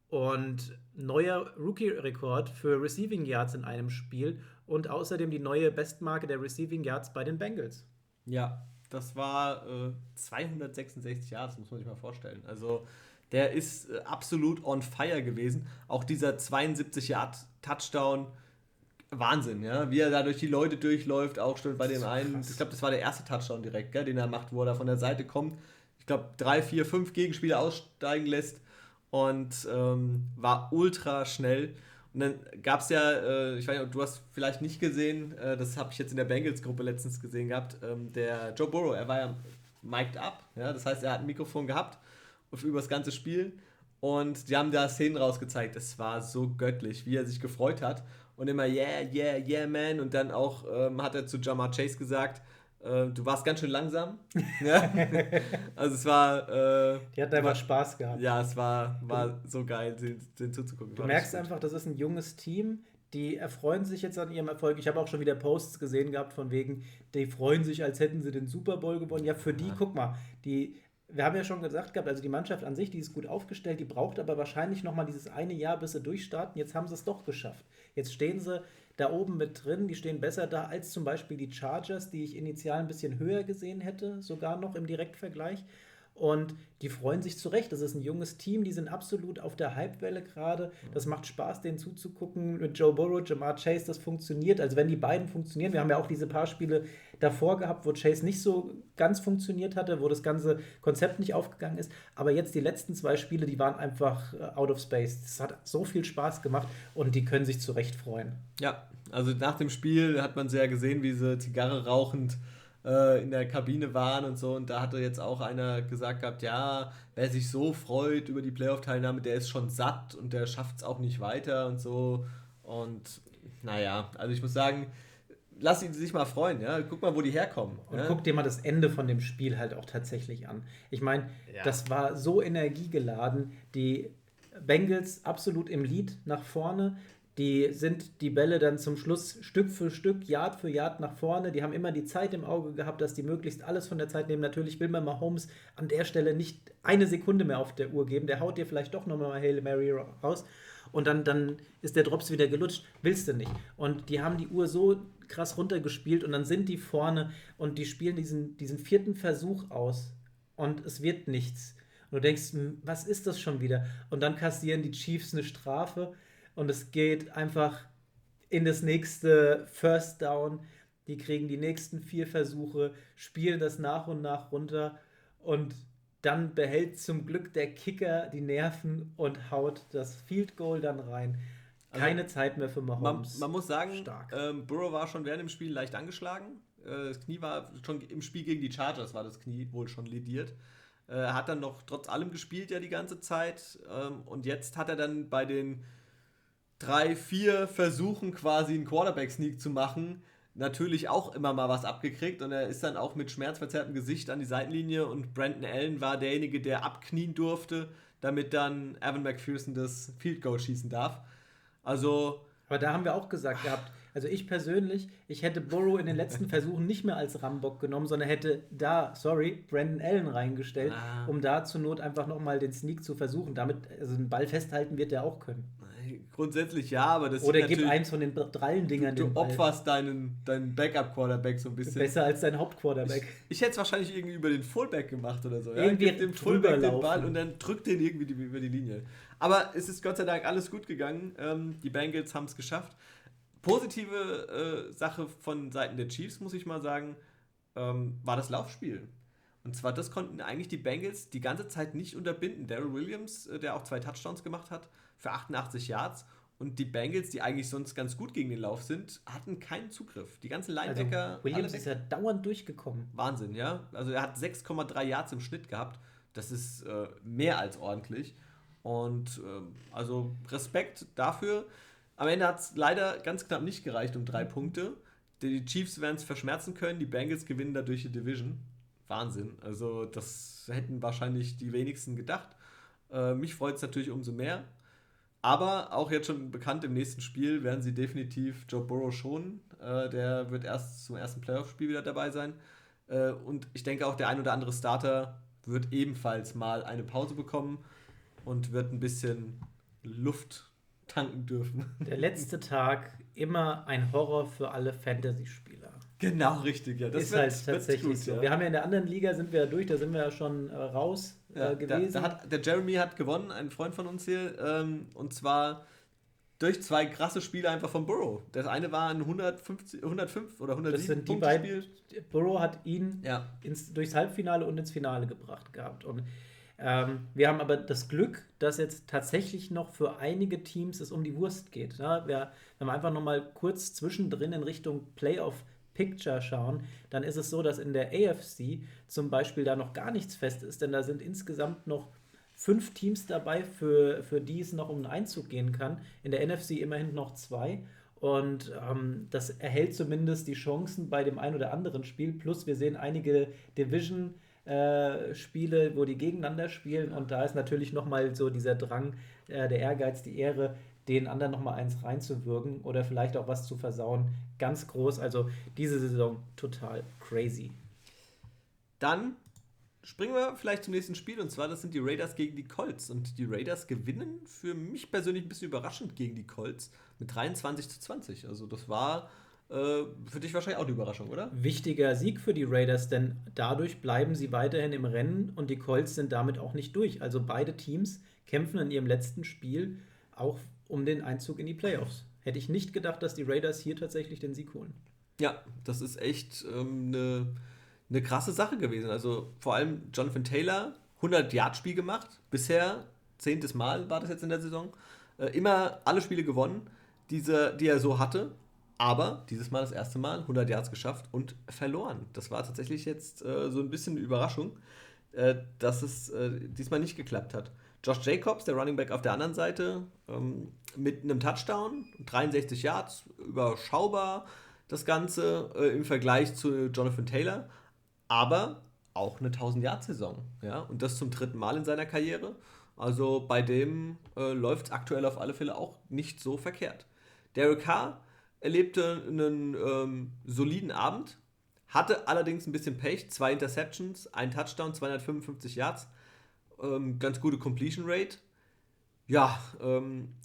Und neuer Rookie-Rekord für Receiving Yards in einem Spiel und außerdem die neue Bestmarke der Receiving Yards bei den Bengals. Ja, das war äh, 266 Yards, muss man sich mal vorstellen. Also der ist äh, absolut on fire gewesen. Auch dieser 72 Yard Touchdown, Wahnsinn, ja, wie er da durch die Leute durchläuft, auch schon bei dem so einen. Krass. Ich glaube, das war der erste Touchdown direkt, gell, den er macht, wo er da von der Seite kommt. Ich glaube, drei, vier, fünf Gegenspieler aussteigen lässt und ähm, war ultra schnell. Und dann gab es ja, äh, ich weiß nicht, du hast vielleicht nicht gesehen, äh, das habe ich jetzt in der Bengals-Gruppe letztens gesehen gehabt, ähm, der Joe Burrow, er war ja mic'd up, ja, das heißt, er hat ein Mikrofon gehabt über das ganze Spiel und die haben da Szenen rausgezeigt. Es war so göttlich, wie er sich gefreut hat und immer yeah, yeah, yeah, man und dann auch ähm, hat er zu Jamar Chase gesagt, äh, du warst ganz schön langsam. ja? Also es war. Äh, Die hatten einfach Spaß gehabt. Ja, es war, war so geil, den, den zuzugucken. Du merkst einfach, das ist ein junges Team. Die erfreuen sich jetzt an ihrem Erfolg. Ich habe auch schon wieder Posts gesehen gehabt von wegen, die freuen sich, als hätten sie den Super Bowl gewonnen. Ja, für die, ja. guck mal, die, wir haben ja schon gesagt gehabt, also die Mannschaft an sich, die ist gut aufgestellt, die braucht aber wahrscheinlich noch mal dieses eine Jahr, bis sie durchstarten. Jetzt haben sie es doch geschafft. Jetzt stehen sie da oben mit drin. Die stehen besser da als zum Beispiel die Chargers, die ich initial ein bisschen höher gesehen hätte, sogar noch im Direktvergleich. Und die freuen sich zurecht. Das ist ein junges Team, die sind absolut auf der Hypewelle gerade. Das macht Spaß, denen zuzugucken. Mit Joe Burrow, Jamar Chase, das funktioniert. Also wenn die beiden funktionieren, wir haben ja auch diese paar Spiele davor gehabt, wo Chase nicht so ganz funktioniert hatte, wo das ganze Konzept nicht aufgegangen ist. Aber jetzt die letzten zwei Spiele, die waren einfach äh, out of space. Das hat so viel Spaß gemacht und die können sich zurecht freuen. Ja, also nach dem Spiel hat man sehr gesehen, wie sie Zigarre rauchend äh, in der Kabine waren und so. Und da hatte jetzt auch einer gesagt gehabt, ja, wer sich so freut über die Playoff-Teilnahme, der ist schon satt und der schafft es auch nicht weiter und so. Und naja, also ich muss sagen, lass ihn sich mal freuen, ja. Guck mal, wo die herkommen. Und ja? guck dir mal das Ende von dem Spiel halt auch tatsächlich an. Ich meine, ja. das war so energiegeladen. Die Bengals absolut im Lead nach vorne. Die sind die Bälle dann zum Schluss Stück für Stück, Yard für Yard nach vorne. Die haben immer die Zeit im Auge gehabt, dass die möglichst alles von der Zeit nehmen. Natürlich will man mal Holmes an der Stelle nicht eine Sekunde mehr auf der Uhr geben. Der haut dir vielleicht doch nochmal Hail Mary raus. Und dann, dann ist der Drops wieder gelutscht. Willst du nicht. Und die haben die Uhr so krass runtergespielt und dann sind die vorne und die spielen diesen, diesen vierten Versuch aus und es wird nichts. Und du denkst, hm, was ist das schon wieder? Und dann kassieren die Chiefs eine Strafe und es geht einfach in das nächste First Down. Die kriegen die nächsten vier Versuche, spielen das nach und nach runter und dann behält zum Glück der Kicker die Nerven und haut das Field Goal dann rein. Also Keine also, Zeit mehr für Mahomes. Man, man muss sagen, ähm, Burrow war schon während dem Spiel leicht angeschlagen. Äh, das Knie war schon im Spiel gegen die Chargers war das Knie wohl schon lediert. Er äh, hat dann noch trotz allem gespielt ja die ganze Zeit. Ähm, und jetzt hat er dann bei den drei, vier Versuchen quasi einen Quarterback-Sneak zu machen, natürlich auch immer mal was abgekriegt und er ist dann auch mit schmerzverzerrtem Gesicht an die Seitenlinie und Brandon Allen war derjenige, der abknien durfte, damit dann Evan McPherson das Field Goal schießen darf. Also. Aber da haben wir auch gesagt gehabt, also ich persönlich, ich hätte Burrow in den letzten Versuchen nicht mehr als Rambock genommen, sondern hätte da, sorry, Brandon Allen reingestellt, ah. um da zur Not einfach nochmal den Sneak zu versuchen. Damit, also einen Ball festhalten wird er auch können. Grundsätzlich ja, aber das Oder gib eins von den Drallendingern. Du, du opferst deinen, deinen Backup-Quarterback so ein bisschen. Besser als dein Hauptquarterback. Ich, ich hätte es wahrscheinlich irgendwie über den Fullback gemacht oder so. Irgendwie ja? dem Fullback den Ball und dann drückt den irgendwie die, über die Linie. Aber es ist Gott sei Dank alles gut gegangen. Ähm, die Bengals haben es geschafft. Positive äh, Sache von Seiten der Chiefs, muss ich mal sagen, ähm, war das Laufspiel. Und zwar, das konnten eigentlich die Bengals die ganze Zeit nicht unterbinden. Daryl Williams, äh, der auch zwei Touchdowns gemacht hat, für 88 Yards. Und die Bengals, die eigentlich sonst ganz gut gegen den Lauf sind, hatten keinen Zugriff. Die ganzen Linebacker. Also Williams ist ja dauernd durchgekommen. Wahnsinn, ja. Also er hat 6,3 Yards im Schnitt gehabt. Das ist äh, mehr als ordentlich. Und äh, also Respekt dafür. Am Ende hat es leider ganz knapp nicht gereicht um drei Punkte. Die Chiefs werden es verschmerzen können, die Bengals gewinnen dadurch die Division. Wahnsinn. Also, das hätten wahrscheinlich die wenigsten gedacht. Äh, mich freut es natürlich umso mehr. Aber auch jetzt schon bekannt, im nächsten Spiel werden sie definitiv Joe Burrow schonen. Äh, der wird erst zum ersten Playoff-Spiel wieder dabei sein. Äh, und ich denke auch, der ein oder andere Starter wird ebenfalls mal eine Pause bekommen und wird ein bisschen Luft tanken dürfen. Der letzte Tag immer ein Horror für alle Fantasy-Spieler. Genau, richtig, ja. Das ist wird, halt tatsächlich gut, so. Ja. Wir haben ja in der anderen Liga sind wir ja durch, da sind wir ja schon äh, raus ja, äh, gewesen. Da, da hat, der Jeremy hat gewonnen, ein Freund von uns hier, ähm, und zwar durch zwei krasse Spiele einfach von Burrow. Das eine war ein 150, 105 oder 107 das sind die beiden, Burrow hat ihn ja. ins, durchs Halbfinale und ins Finale gebracht gehabt. Und ähm, wir haben aber das Glück, dass jetzt tatsächlich noch für einige Teams es um die Wurst geht. Ja, wir, wenn wir einfach noch mal kurz zwischendrin in Richtung Playoff Picture schauen, dann ist es so, dass in der AFC zum Beispiel da noch gar nichts fest ist, denn da sind insgesamt noch fünf Teams dabei, für, für die es noch um einen Einzug gehen kann. In der NFC immerhin noch zwei. Und ähm, das erhält zumindest die Chancen bei dem einen oder anderen Spiel. Plus wir sehen einige Division- äh, Spiele, wo die gegeneinander spielen und da ist natürlich nochmal so dieser Drang, äh, der Ehrgeiz, die Ehre, den anderen nochmal eins reinzuwirken oder vielleicht auch was zu versauen, ganz groß. Also diese Saison total crazy. Dann springen wir vielleicht zum nächsten Spiel und zwar das sind die Raiders gegen die Colts und die Raiders gewinnen für mich persönlich ein bisschen überraschend gegen die Colts mit 23 zu 20. Also das war äh, für dich wahrscheinlich auch die Überraschung, oder? Wichtiger Sieg für die Raiders, denn dadurch bleiben sie weiterhin im Rennen und die Colts sind damit auch nicht durch. Also beide Teams kämpfen in ihrem letzten Spiel auch um den Einzug in die Playoffs. Hätte ich nicht gedacht, dass die Raiders hier tatsächlich den Sieg holen. Ja, das ist echt ähm, eine, eine krasse Sache gewesen. Also vor allem Jonathan Taylor, 100-Yard-Spiel gemacht, bisher zehntes Mal war das jetzt in der Saison. Äh, immer alle Spiele gewonnen, diese, die er so hatte aber dieses Mal das erste Mal 100 Yards geschafft und verloren. Das war tatsächlich jetzt äh, so ein bisschen eine Überraschung, äh, dass es äh, diesmal nicht geklappt hat. Josh Jacobs, der Running Back auf der anderen Seite, ähm, mit einem Touchdown, 63 Yards, überschaubar das Ganze äh, im Vergleich zu Jonathan Taylor, aber auch eine 1000-Yard-Saison. Ja? Und das zum dritten Mal in seiner Karriere. Also bei dem äh, läuft es aktuell auf alle Fälle auch nicht so verkehrt. Derek Carr erlebte einen ähm, soliden Abend, hatte allerdings ein bisschen Pech, zwei Interceptions, ein Touchdown, 255 Yards, ähm, ganz gute Completion Rate. Ja, ähm,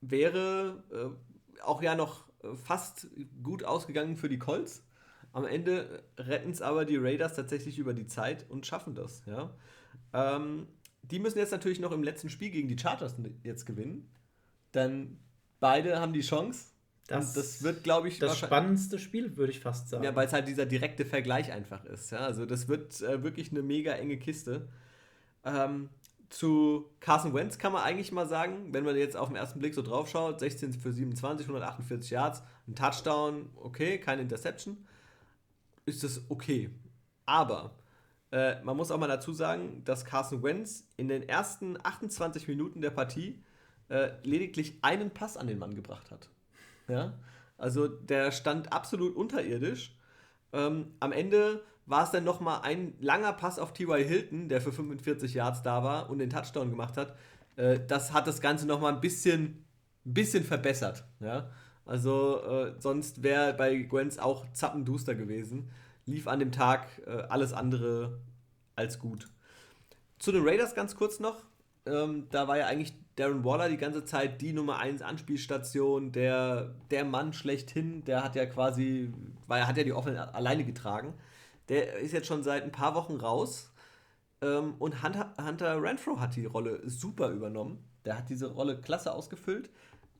wäre äh, auch ja noch fast gut ausgegangen für die Colts. Am Ende retten es aber die Raiders tatsächlich über die Zeit und schaffen das. Ja. Ähm, die müssen jetzt natürlich noch im letzten Spiel gegen die Chargers jetzt gewinnen. Denn beide haben die Chance. Das, das wird, glaube ich, das spannendste Spiel, würde ich fast sagen. Ja, weil es halt dieser direkte Vergleich einfach ist. Ja? Also das wird äh, wirklich eine mega enge Kiste. Ähm, zu Carson Wentz kann man eigentlich mal sagen, wenn man jetzt auf den ersten Blick so drauf schaut, 16 für 27, 148 Yards, ein Touchdown, okay, keine Interception, ist das okay. Aber äh, man muss auch mal dazu sagen, dass Carson Wentz in den ersten 28 Minuten der Partie äh, lediglich einen Pass an den Mann gebracht hat. Ja? Also der stand absolut unterirdisch. Ähm, am Ende war es dann nochmal ein langer Pass auf T.Y. Hilton, der für 45 Yards da war und den Touchdown gemacht hat. Äh, das hat das Ganze nochmal ein bisschen, bisschen verbessert. Ja? Also äh, sonst wäre bei Gwens auch zappenduster gewesen. Lief an dem Tag äh, alles andere als gut. Zu den Raiders ganz kurz noch. Ähm, da war ja eigentlich Darren Waller die ganze Zeit die Nummer 1 Anspielstation, der, der Mann schlechthin, der hat ja quasi, war, hat ja die Offense alleine getragen. Der ist jetzt schon seit ein paar Wochen raus. Ähm, und Hunter, Hunter Renfro hat die Rolle super übernommen. Der hat diese Rolle klasse ausgefüllt.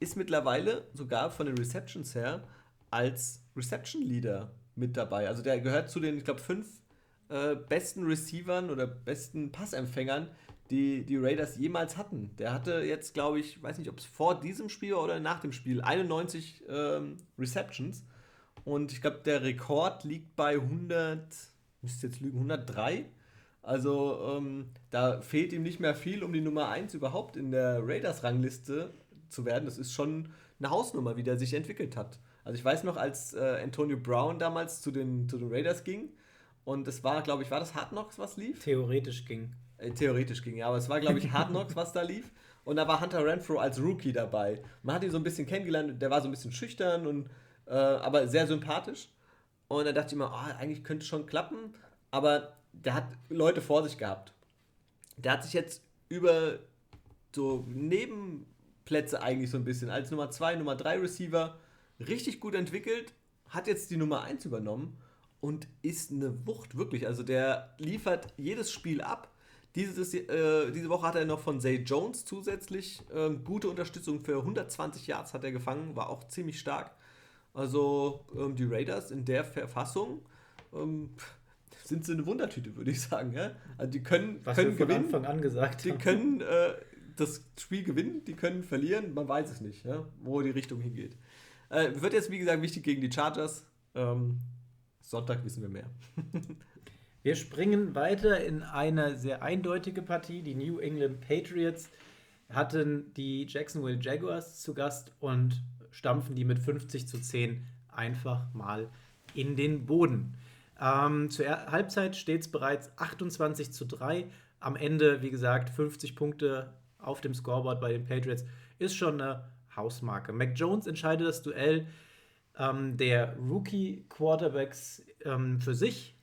Ist mittlerweile sogar von den Receptions her als Reception Leader mit dabei. Also der gehört zu den, ich glaube, fünf äh, besten Receivern oder besten Passempfängern, die die Raiders jemals hatten. Der hatte jetzt, glaube ich, weiß nicht, ob es vor diesem Spiel oder nach dem Spiel, 91 ähm, Receptions. Und ich glaube, der Rekord liegt bei 100, müsste jetzt lügen, 103. Also ähm, da fehlt ihm nicht mehr viel, um die Nummer 1 überhaupt in der Raiders-Rangliste zu werden. Das ist schon eine Hausnummer, wie der sich entwickelt hat. Also ich weiß noch, als äh, Antonio Brown damals zu den, zu den Raiders ging, und es war, glaube ich, war das Hard Knocks, was lief? Theoretisch ging. Äh, theoretisch ging, ja, aber es war, glaube ich, Hard Knocks, was da lief. Und da war Hunter Renfro als Rookie dabei. Man hat ihn so ein bisschen kennengelernt, der war so ein bisschen schüchtern und äh, aber sehr sympathisch. Und da dachte ich mir, oh, eigentlich könnte schon klappen, aber der hat Leute vor sich gehabt. Der hat sich jetzt über so Nebenplätze eigentlich so ein bisschen als Nummer 2, Nummer 3 Receiver richtig gut entwickelt, hat jetzt die Nummer 1 übernommen und ist eine Wucht, wirklich. Also der liefert jedes Spiel ab. Dieses, äh, diese Woche hat er noch von Zay Jones zusätzlich äh, gute Unterstützung für 120 Yards hat er gefangen, war auch ziemlich stark. Also ähm, die Raiders in der Verfassung ähm, sind sie eine Wundertüte, würde ich sagen. Ja? Also die können, Was können wir von gewinnen. Anfang an gesagt Die haben. können äh, das Spiel gewinnen, die können verlieren, man weiß es nicht, ja? wo die Richtung hingeht. Äh, wird jetzt, wie gesagt, wichtig gegen die Chargers. Ähm, Sonntag wissen wir mehr. wir springen weiter in eine sehr eindeutige Partie. Die New England Patriots hatten die Jacksonville Jaguars zu Gast und stampfen die mit 50 zu 10 einfach mal in den Boden. Ähm, zur Halbzeit steht es bereits 28 zu 3. Am Ende, wie gesagt, 50 Punkte auf dem Scoreboard bei den Patriots ist schon eine Hausmarke. Mac Jones entscheidet das Duell ähm, der Rookie-Quarterbacks ähm, für sich,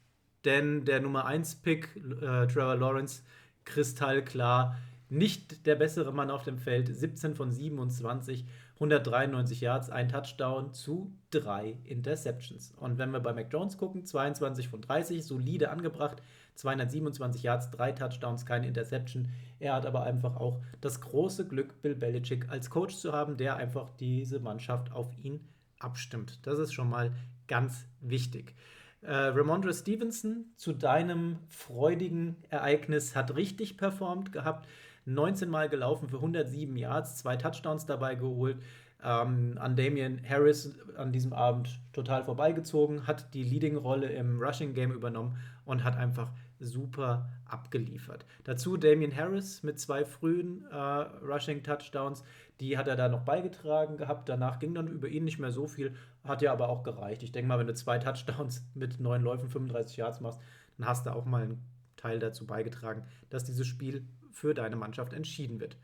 denn der Nummer 1-Pick, äh, Trevor Lawrence, kristallklar nicht der bessere Mann auf dem Feld. 17 von 27, 193 Yards, ein Touchdown zu drei Interceptions. Und wenn wir bei Mac Jones gucken, 22 von 30, solide angebracht, 227 Yards, drei Touchdowns, keine Interception. Er hat aber einfach auch das große Glück, Bill Belichick als Coach zu haben, der einfach diese Mannschaft auf ihn abstimmt. Das ist schon mal ganz wichtig. Äh, Ramondre Stevenson zu deinem freudigen Ereignis hat richtig performt gehabt. 19 Mal gelaufen für 107 Yards, zwei Touchdowns dabei geholt. ähm, an Damian Harris an diesem Abend total vorbeigezogen, hat die Leading-Rolle im Rushing-Game übernommen und hat einfach super abgeliefert. Dazu Damian Harris mit zwei frühen äh, Rushing-Touchdowns, die hat er da noch beigetragen gehabt. Danach ging dann über ihn nicht mehr so viel, hat ja aber auch gereicht. Ich denke mal, wenn du zwei Touchdowns mit neun Läufen, 35 Yards machst, dann hast du auch mal einen Teil dazu beigetragen, dass dieses Spiel für deine Mannschaft entschieden wird.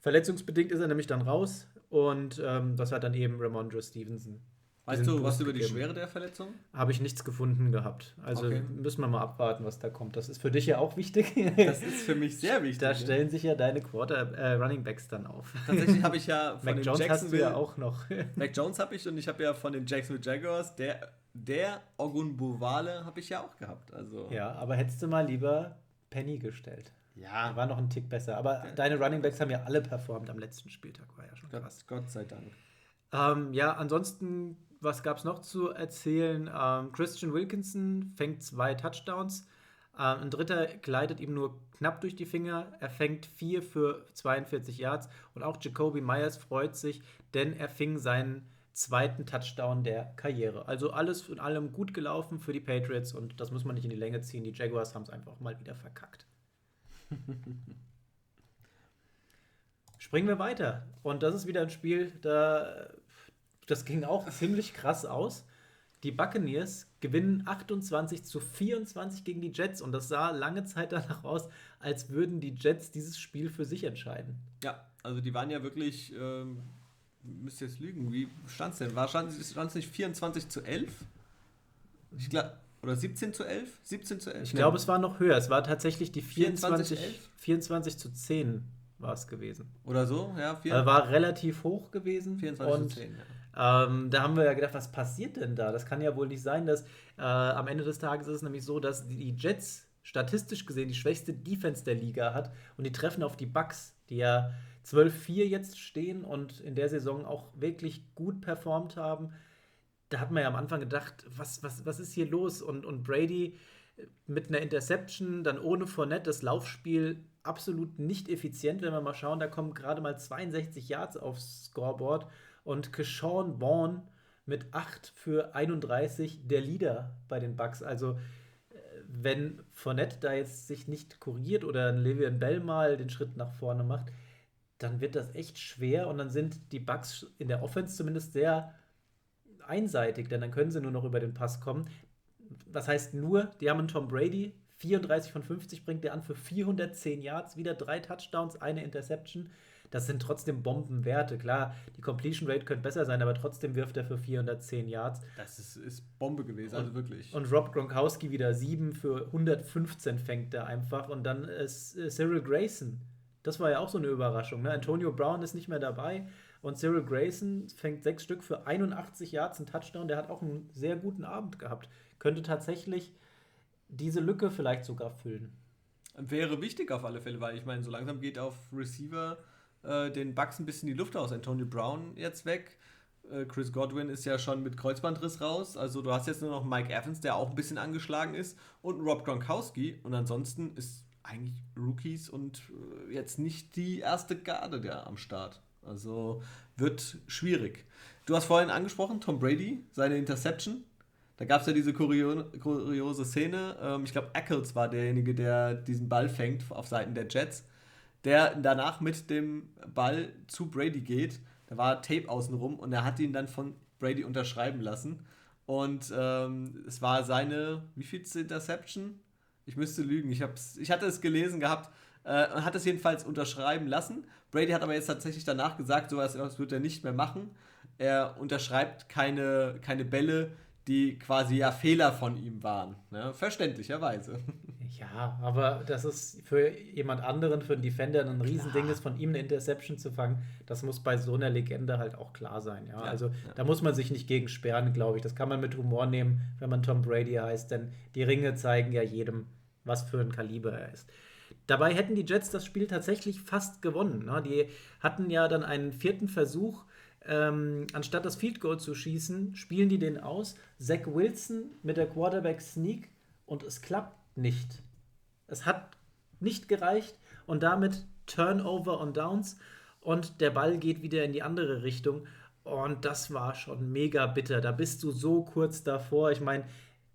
Verletzungsbedingt ist er nämlich dann raus und ähm, das hat dann eben Ramondre Stevenson Weißt du was über die Schwere der Verletzung? Habe ich nichts gefunden gehabt. Also okay. müssen wir mal abwarten, was da kommt. Das ist für dich ja auch wichtig. Das ist für mich sehr wichtig. Da stellen sich ja deine Quarter äh, Running Backs dann auf. Tatsächlich habe ich ja von Mac den Jones Jacksonville hast du ja auch noch. Mac Jones habe ich und ich habe ja von den Jacksonville Jaguars der der Ogun Buvale habe ich ja auch gehabt. Also ja, aber hättest du mal lieber Penny gestellt. Ja. War noch ein Tick besser. Aber ja. deine Running Backs haben ja alle performt am letzten Spieltag. War ja schon krass. Gott, Gott sei Dank. Ähm, ja, ansonsten was gab es noch zu erzählen? Ähm, Christian Wilkinson fängt zwei Touchdowns. Ähm, ein dritter gleitet ihm nur knapp durch die Finger. Er fängt vier für 42 Yards. Und auch Jacoby Myers freut sich, denn er fing seinen zweiten Touchdown der Karriere. Also alles in allem gut gelaufen für die Patriots und das muss man nicht in die Länge ziehen. Die Jaguars haben es einfach mal wieder verkackt. Springen wir weiter. Und das ist wieder ein Spiel, da das ging auch ziemlich krass aus. Die Buccaneers gewinnen 28 zu 24 gegen die Jets und das sah lange Zeit danach aus, als würden die Jets dieses Spiel für sich entscheiden. Ja, also die waren ja wirklich, ähm, müsst ihr jetzt lügen, wie stand es denn? War es nicht 24 zu 11? Ich glaube, oder 17 zu 11? 17 zu 11? Ich glaube, es war noch höher. Es war tatsächlich die 24, 24, 24 zu 10 war es gewesen. Oder so, ja. Vier, war relativ hoch gewesen. 24 und, zu 10, ja. Ähm, da haben wir ja gedacht, was passiert denn da? Das kann ja wohl nicht sein, dass äh, am Ende des Tages ist es nämlich so, dass die Jets statistisch gesehen die schwächste Defense der Liga hat und die treffen auf die Bucks, die ja 12-4 jetzt stehen und in der Saison auch wirklich gut performt haben. Da hat man ja am Anfang gedacht, was, was, was ist hier los? Und, und Brady mit einer Interception, dann ohne Fournette, das Laufspiel absolut nicht effizient, wenn wir mal schauen, da kommen gerade mal 62 Yards aufs Scoreboard und Keshawn Vaughn mit 8 für 31 der Leader bei den Bucks. Also äh, wenn Fournette da jetzt sich nicht korrigiert oder ein Le'Veon Bell mal den Schritt nach vorne macht, dann wird das echt schwer und dann sind die Bucks in der Offense zumindest sehr einseitig, denn dann können sie nur noch über den Pass kommen. Was heißt nur, die haben einen Tom Brady, 34 von 50 bringt er an für 410 Yards, wieder drei Touchdowns, eine Interception das sind trotzdem Bombenwerte. Klar, die Completion Rate könnte besser sein, aber trotzdem wirft er für 410 Yards. Das ist, ist Bombe gewesen, also wirklich. Und Rob Gronkowski wieder 7 für 115 fängt er einfach. Und dann ist äh, Cyril Grayson. Das war ja auch so eine Überraschung. Ne? Antonio Brown ist nicht mehr dabei. Und Cyril Grayson fängt sechs Stück für 81 Yards, einen Touchdown. Der hat auch einen sehr guten Abend gehabt. Könnte tatsächlich diese Lücke vielleicht sogar füllen. Wäre wichtig auf alle Fälle, weil ich meine, so langsam geht auf Receiver äh, den Bucks ein bisschen die Luft aus. Antonio Brown jetzt weg. Äh, Chris Godwin ist ja schon mit Kreuzbandriss raus. Also du hast jetzt nur noch Mike Evans, der auch ein bisschen angeschlagen ist. Und Rob Gronkowski. Und ansonsten ist eigentlich Rookies und äh, jetzt nicht die erste Garde der am Start. Also wird schwierig. Du hast vorhin angesprochen, Tom Brady, seine Interception. Da gab es ja diese kurio kuriose Szene. Ähm, ich glaube, Eccles war derjenige, der diesen Ball fängt auf Seiten der Jets der danach mit dem Ball zu Brady geht. Da war Tape außenrum und er hat ihn dann von Brady unterschreiben lassen. Und ähm, es war seine, wie viel Interception? Ich müsste lügen, ich, hab's, ich hatte es gelesen gehabt äh, und hat es jedenfalls unterschreiben lassen. Brady hat aber jetzt tatsächlich danach gesagt, sowas wird er nicht mehr machen. Er unterschreibt keine, keine Bälle, die quasi ja Fehler von ihm waren. Ne? Verständlicherweise. Ja, aber das ist für jemand anderen, für einen Defender, ein Riesending ist, von ihm eine Interception zu fangen. Das muss bei so einer Legende halt auch klar sein. Ja? ja also ja. da muss man sich nicht gegen sperren, glaube ich. Das kann man mit Humor nehmen, wenn man Tom Brady heißt, denn die Ringe zeigen ja jedem, was für ein Kaliber er ist. Dabei hätten die Jets das Spiel tatsächlich fast gewonnen. Ne? Die hatten ja dann einen vierten Versuch ähm, anstatt das Field Goal zu schießen, spielen die den aus. Zach Wilson mit der Quarterback Sneak und es klappt nicht. Es hat nicht gereicht und damit Turnover und Downs und der Ball geht wieder in die andere Richtung. Und das war schon mega bitter. Da bist du so kurz davor. Ich meine,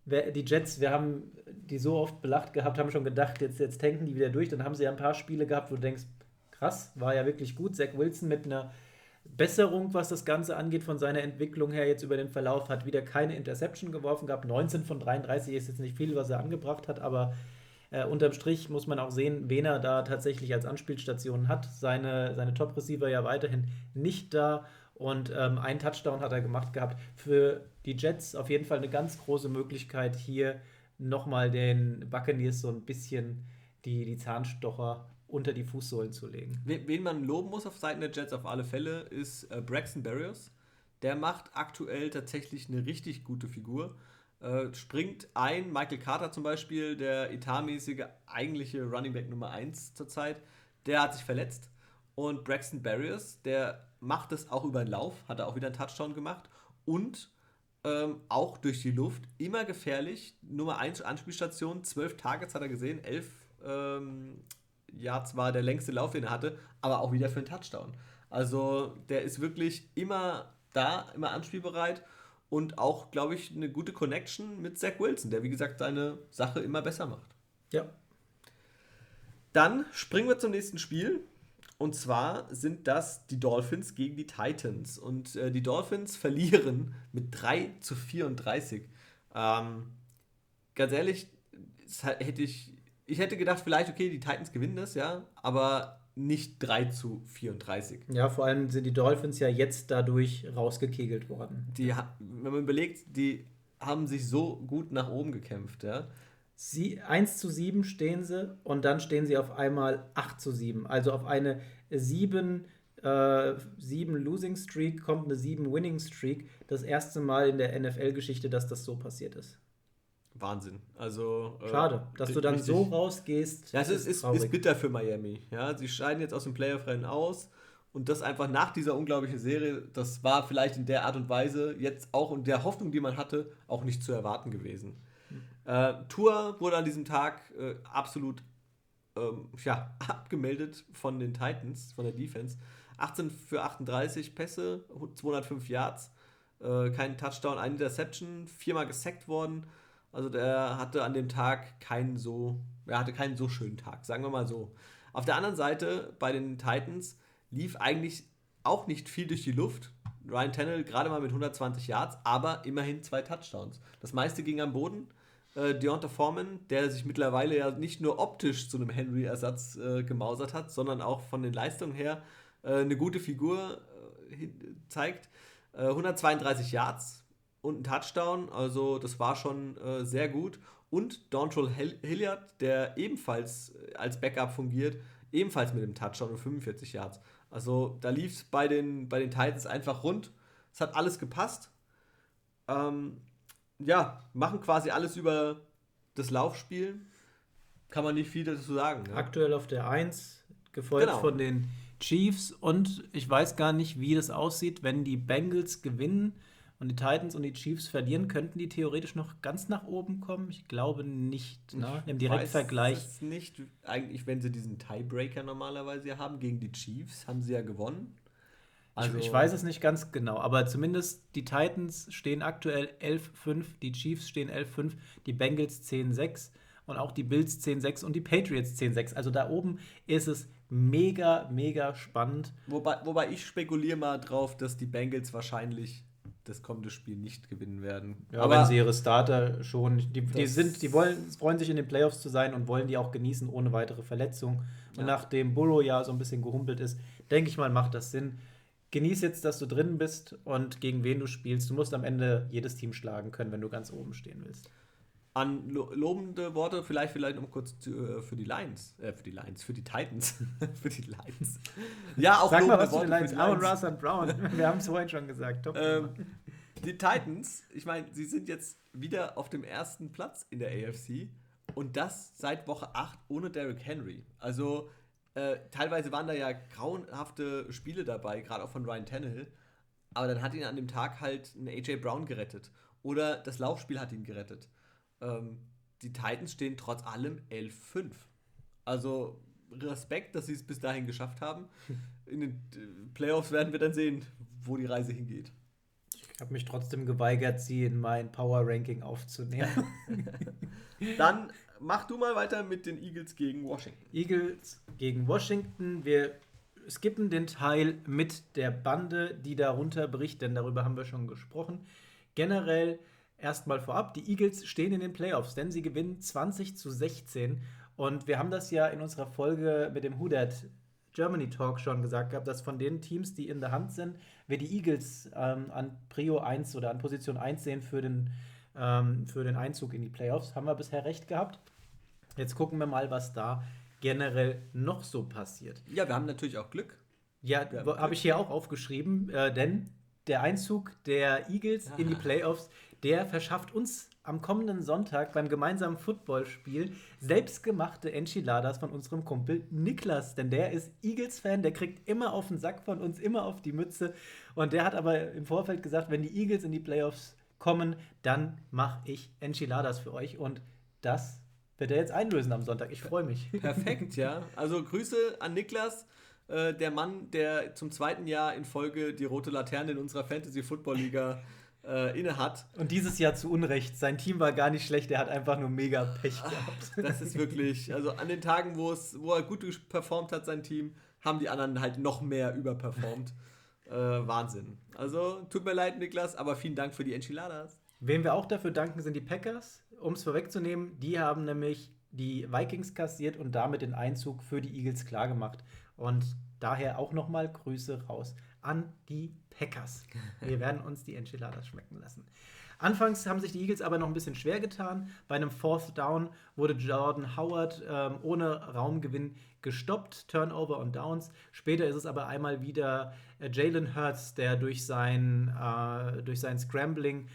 die Jets, wir haben die so oft belacht gehabt, haben schon gedacht, jetzt, jetzt tanken die wieder durch. Dann haben sie ja ein paar Spiele gehabt, wo du denkst, krass, war ja wirklich gut. Zach Wilson mit einer Besserung, was das Ganze angeht, von seiner Entwicklung her jetzt über den Verlauf, hat wieder keine Interception geworfen gehabt. 19 von 33 ist jetzt nicht viel, was er angebracht hat, aber äh, unterm Strich muss man auch sehen, wen er da tatsächlich als Anspielstation hat. Seine, seine Top-Receiver ja weiterhin nicht da und ähm, einen Touchdown hat er gemacht gehabt. Für die Jets auf jeden Fall eine ganz große Möglichkeit, hier nochmal den Buccaneers so ein bisschen die, die Zahnstocher unter die Fußsohlen zu legen. Wen man loben muss auf Seiten der Jets auf alle Fälle ist äh, Braxton Berrios. Der macht aktuell tatsächlich eine richtig gute Figur. Äh, springt ein, Michael Carter zum Beispiel, der etatmäßige eigentliche Running Back Nummer 1 zurzeit, der hat sich verletzt. Und Braxton Berrios, der macht es auch über den Lauf, hat er auch wieder einen Touchdown gemacht. Und ähm, auch durch die Luft, immer gefährlich. Nummer 1 Anspielstation, 12 Targets hat er gesehen, 11 ähm, ja, zwar der längste Lauf, den er hatte, aber auch wieder für einen Touchdown. Also der ist wirklich immer da, immer anspielbereit und auch, glaube ich, eine gute Connection mit Zach Wilson, der wie gesagt seine Sache immer besser macht. Ja. Dann springen wir zum nächsten Spiel. Und zwar sind das die Dolphins gegen die Titans. Und äh, die Dolphins verlieren mit 3 zu 34. Ähm, ganz ehrlich, hätte ich ich hätte gedacht, vielleicht, okay, die Titans gewinnen das, ja, aber nicht 3 zu 34. Ja, vor allem sind die Dolphins ja jetzt dadurch rausgekegelt worden. Die, wenn man überlegt, die haben sich so gut nach oben gekämpft, ja. Sie, 1 zu 7 stehen sie und dann stehen sie auf einmal 8 zu 7. Also auf eine 7, äh, 7 Losing Streak kommt eine 7 Winning Streak. Das erste Mal in der NFL-Geschichte, dass das so passiert ist. Wahnsinn. Also äh, schade, dass du dann richtig, so rausgehst. Ja, es ist, ist, ist, bitter für Miami. Ja, sie scheiden jetzt aus dem Playoff-Rennen aus und das einfach nach dieser unglaublichen Serie. Das war vielleicht in der Art und Weise jetzt auch in der Hoffnung, die man hatte, auch nicht zu erwarten gewesen. Äh, Tour wurde an diesem Tag äh, absolut ähm, ja, abgemeldet von den Titans, von der Defense. 18 für 38 Pässe, 205 Yards, äh, kein Touchdown, eine Interception, viermal gesackt worden. Also der hatte an dem Tag keinen so, er hatte keinen so schönen Tag, sagen wir mal so. Auf der anderen Seite bei den Titans lief eigentlich auch nicht viel durch die Luft. Ryan Tannehill gerade mal mit 120 Yards, aber immerhin zwei Touchdowns. Das meiste ging am Boden. Äh, Deontay Foreman, der sich mittlerweile ja nicht nur optisch zu einem Henry-Ersatz äh, gemausert hat, sondern auch von den Leistungen her äh, eine gute Figur äh, zeigt. 132 äh, Yards, und ein Touchdown. Also das war schon äh, sehr gut. Und Dontrell Hilliard, der ebenfalls als Backup fungiert, ebenfalls mit dem Touchdown und 45 Yards. Also da lief es bei den, bei den Titans einfach rund. Es hat alles gepasst. Ähm, ja, machen quasi alles über das Laufspiel. Kann man nicht viel dazu sagen. Ne? Aktuell auf der 1, gefolgt genau. von den Chiefs. Und ich weiß gar nicht, wie das aussieht, wenn die Bengals gewinnen und die Titans und die Chiefs verlieren, könnten die theoretisch noch ganz nach oben kommen? Ich glaube nicht. Ne? Im Direktvergleich. Ich nicht. Eigentlich, wenn sie diesen Tiebreaker normalerweise haben gegen die Chiefs, haben sie ja gewonnen. Also ich, ich weiß es nicht ganz genau, aber zumindest die Titans stehen aktuell 11-5, die Chiefs stehen 11-5, die Bengals 10-6 und auch die Bills 10-6 und die Patriots 10-6. Also da oben ist es mega, mega spannend. Wobei, wobei ich spekuliere mal drauf, dass die Bengals wahrscheinlich das kommende Spiel nicht gewinnen werden. Ja, aber wenn sie ihre Starter schon, die, die sind, die wollen, freuen sich in den Playoffs zu sein und wollen die auch genießen ohne weitere Verletzung. Und ja. nachdem Burrow ja so ein bisschen gehumpelt ist, denke ich mal, macht das Sinn. Genieß jetzt, dass du drin bist und gegen wen du spielst. Du musst am Ende jedes Team schlagen können, wenn du ganz oben stehen willst an lo lobende Worte vielleicht vielleicht noch kurz zu, äh, für die Lions, äh, für die Lions, für die Titans, für die Lions. Ja, auch Sag mal was Worte für die Lions. Aaron Ross und Brown. Wir haben es vorhin schon gesagt. Ähm, die Titans, ich meine, sie sind jetzt wieder auf dem ersten Platz in der AFC und das seit Woche 8 ohne Derrick Henry. Also äh, teilweise waren da ja grauenhafte Spiele dabei, gerade auch von Ryan Tannehill. Aber dann hat ihn an dem Tag halt ein AJ Brown gerettet. Oder das Laufspiel hat ihn gerettet. Ähm, die Titans stehen trotz allem 11-5. Also Respekt, dass sie es bis dahin geschafft haben. In den äh, Playoffs werden wir dann sehen, wo die Reise hingeht. Ich habe mich trotzdem geweigert, sie in mein Power Ranking aufzunehmen. Dann mach du mal weiter mit den Eagles gegen Washington. Eagles gegen Washington. Wir skippen den Teil mit der Bande, die darunter bricht, denn darüber haben wir schon gesprochen. Generell erstmal vorab, die Eagles stehen in den Playoffs, denn sie gewinnen 20 zu 16. Und wir haben das ja in unserer Folge mit dem Hudat Germany Talk schon gesagt gehabt, dass von den Teams, die in der Hand sind, wir die Eagles ähm, an Prio 1 oder an Position 1 sehen für den, ähm, für den Einzug in die Playoffs. Haben wir bisher recht gehabt. Jetzt gucken wir mal, was da generell noch so passiert. Ja, wir haben natürlich auch Glück. Ja, habe ich hier auch aufgeschrieben, äh, denn der Einzug der Eagles in die Playoffs, der verschafft uns am kommenden Sonntag beim gemeinsamen Footballspiel selbstgemachte Enchiladas von unserem Kumpel Niklas. Denn der ist Eagles-Fan, der kriegt immer auf den Sack von uns, immer auf die Mütze. Und der hat aber im Vorfeld gesagt, wenn die Eagles in die Playoffs kommen, dann mache ich Enchiladas für euch. Und das wird er jetzt einlösen am Sonntag. Ich freue mich. Perfekt, ja. Also Grüße an Niklas, äh, der Mann, der zum zweiten Jahr in Folge die rote Laterne in unserer Fantasy-Football-Liga äh, inne hat. Und dieses Jahr zu Unrecht. Sein Team war gar nicht schlecht, er hat einfach nur mega Pech gehabt. Das ist wirklich, also an den Tagen, wo, es, wo er gut performt hat, sein Team, haben die anderen halt noch mehr überperformt. Äh, Wahnsinn. Also tut mir leid, Niklas, aber vielen Dank für die Enchiladas. Wem wir auch dafür danken, sind die Packers. Um es vorwegzunehmen, die haben nämlich die Vikings kassiert und damit den Einzug für die Eagles klargemacht. Und daher auch nochmal Grüße raus an die Packers. Wir werden uns die Enchiladas schmecken lassen. Anfangs haben sich die Eagles aber noch ein bisschen schwer getan. Bei einem Fourth Down wurde Jordan Howard ähm, ohne Raumgewinn gestoppt, Turnover und Downs. Später ist es aber einmal wieder äh, Jalen Hurts, der durch sein, äh, durch sein Scrambling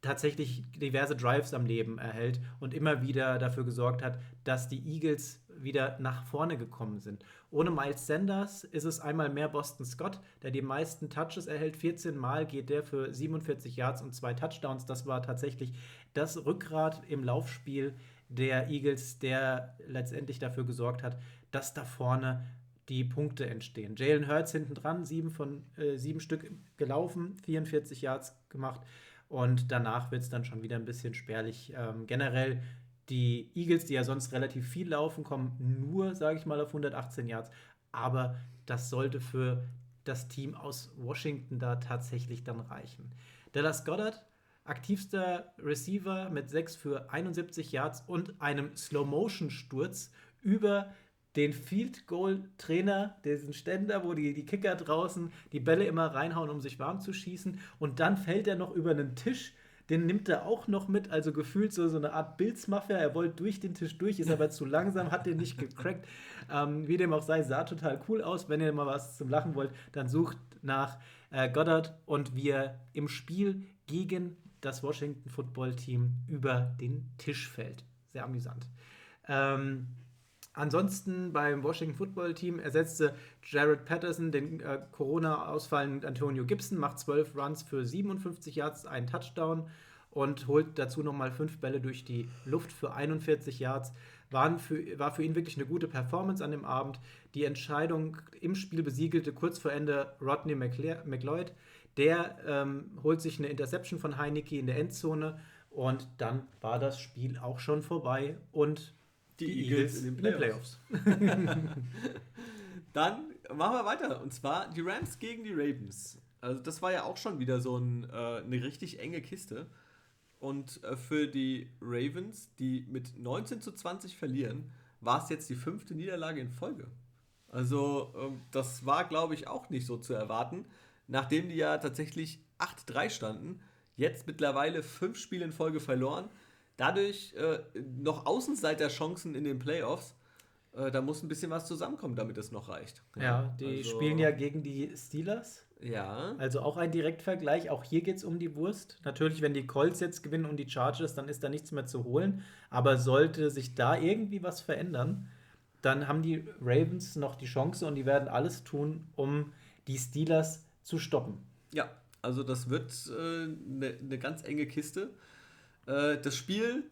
tatsächlich diverse Drives am Leben erhält und immer wieder dafür gesorgt hat, dass die Eagles wieder nach vorne gekommen sind. Ohne Miles Sanders ist es einmal mehr Boston Scott, der die meisten Touches erhält. 14 Mal geht der für 47 Yards und zwei Touchdowns. Das war tatsächlich das Rückgrat im Laufspiel der Eagles, der letztendlich dafür gesorgt hat, dass da vorne die Punkte entstehen. Jalen Hurts hinten dran, sieben von äh, sieben Stück gelaufen, 44 Yards gemacht. Und danach wird es dann schon wieder ein bisschen spärlich. Ähm, generell die Eagles, die ja sonst relativ viel laufen, kommen nur, sage ich mal, auf 118 Yards. Aber das sollte für das Team aus Washington da tatsächlich dann reichen. Dallas Goddard, aktivster Receiver mit 6 für 71 Yards und einem Slow-Motion-Sturz über den Field Goal Trainer, diesen Ständer, wo die, die Kicker draußen die Bälle immer reinhauen, um sich warm zu schießen. Und dann fällt er noch über einen Tisch. Den nimmt er auch noch mit, also gefühlt so, so eine Art Bildsmafia. Er wollte durch den Tisch durch, ist aber zu langsam, hat den nicht gecrackt. Ähm, wie dem auch sei, sah total cool aus. Wenn ihr mal was zum Lachen wollt, dann sucht nach äh, Goddard und wir im Spiel gegen das Washington Football Team über den Tisch fällt. Sehr amüsant. Ähm, Ansonsten beim Washington Football Team ersetzte Jared Patterson den äh, Corona-ausfallenden Antonio Gibson, macht 12 Runs für 57 Yards, einen Touchdown und holt dazu nochmal fünf Bälle durch die Luft für 41 Yards. Waren für, war für ihn wirklich eine gute Performance an dem Abend. Die Entscheidung im Spiel besiegelte kurz vor Ende Rodney McLeod. Der ähm, holt sich eine Interception von Heineke in der Endzone und dann war das Spiel auch schon vorbei und die, die Eagles, Eagles, in den Playoffs. Playoffs. Dann machen wir weiter. Und zwar die Rams gegen die Ravens. Also das war ja auch schon wieder so ein, äh, eine richtig enge Kiste. Und äh, für die Ravens, die mit 19 zu 20 verlieren, war es jetzt die fünfte Niederlage in Folge. Also ähm, das war, glaube ich, auch nicht so zu erwarten. Nachdem die ja tatsächlich 8-3 standen, jetzt mittlerweile fünf Spiele in Folge verloren dadurch äh, noch Außenseiterchancen in den Playoffs. Äh, da muss ein bisschen was zusammenkommen, damit es noch reicht. Ja, ja die also, spielen ja gegen die Steelers. Ja. Also auch ein Direktvergleich. Auch hier geht es um die Wurst. Natürlich, wenn die Colts jetzt gewinnen und die Chargers, dann ist da nichts mehr zu holen. Aber sollte sich da irgendwie was verändern, dann haben die Ravens noch die Chance und die werden alles tun, um die Steelers zu stoppen. Ja, also das wird eine äh, ne, ne ganz enge Kiste. Äh, das Spiel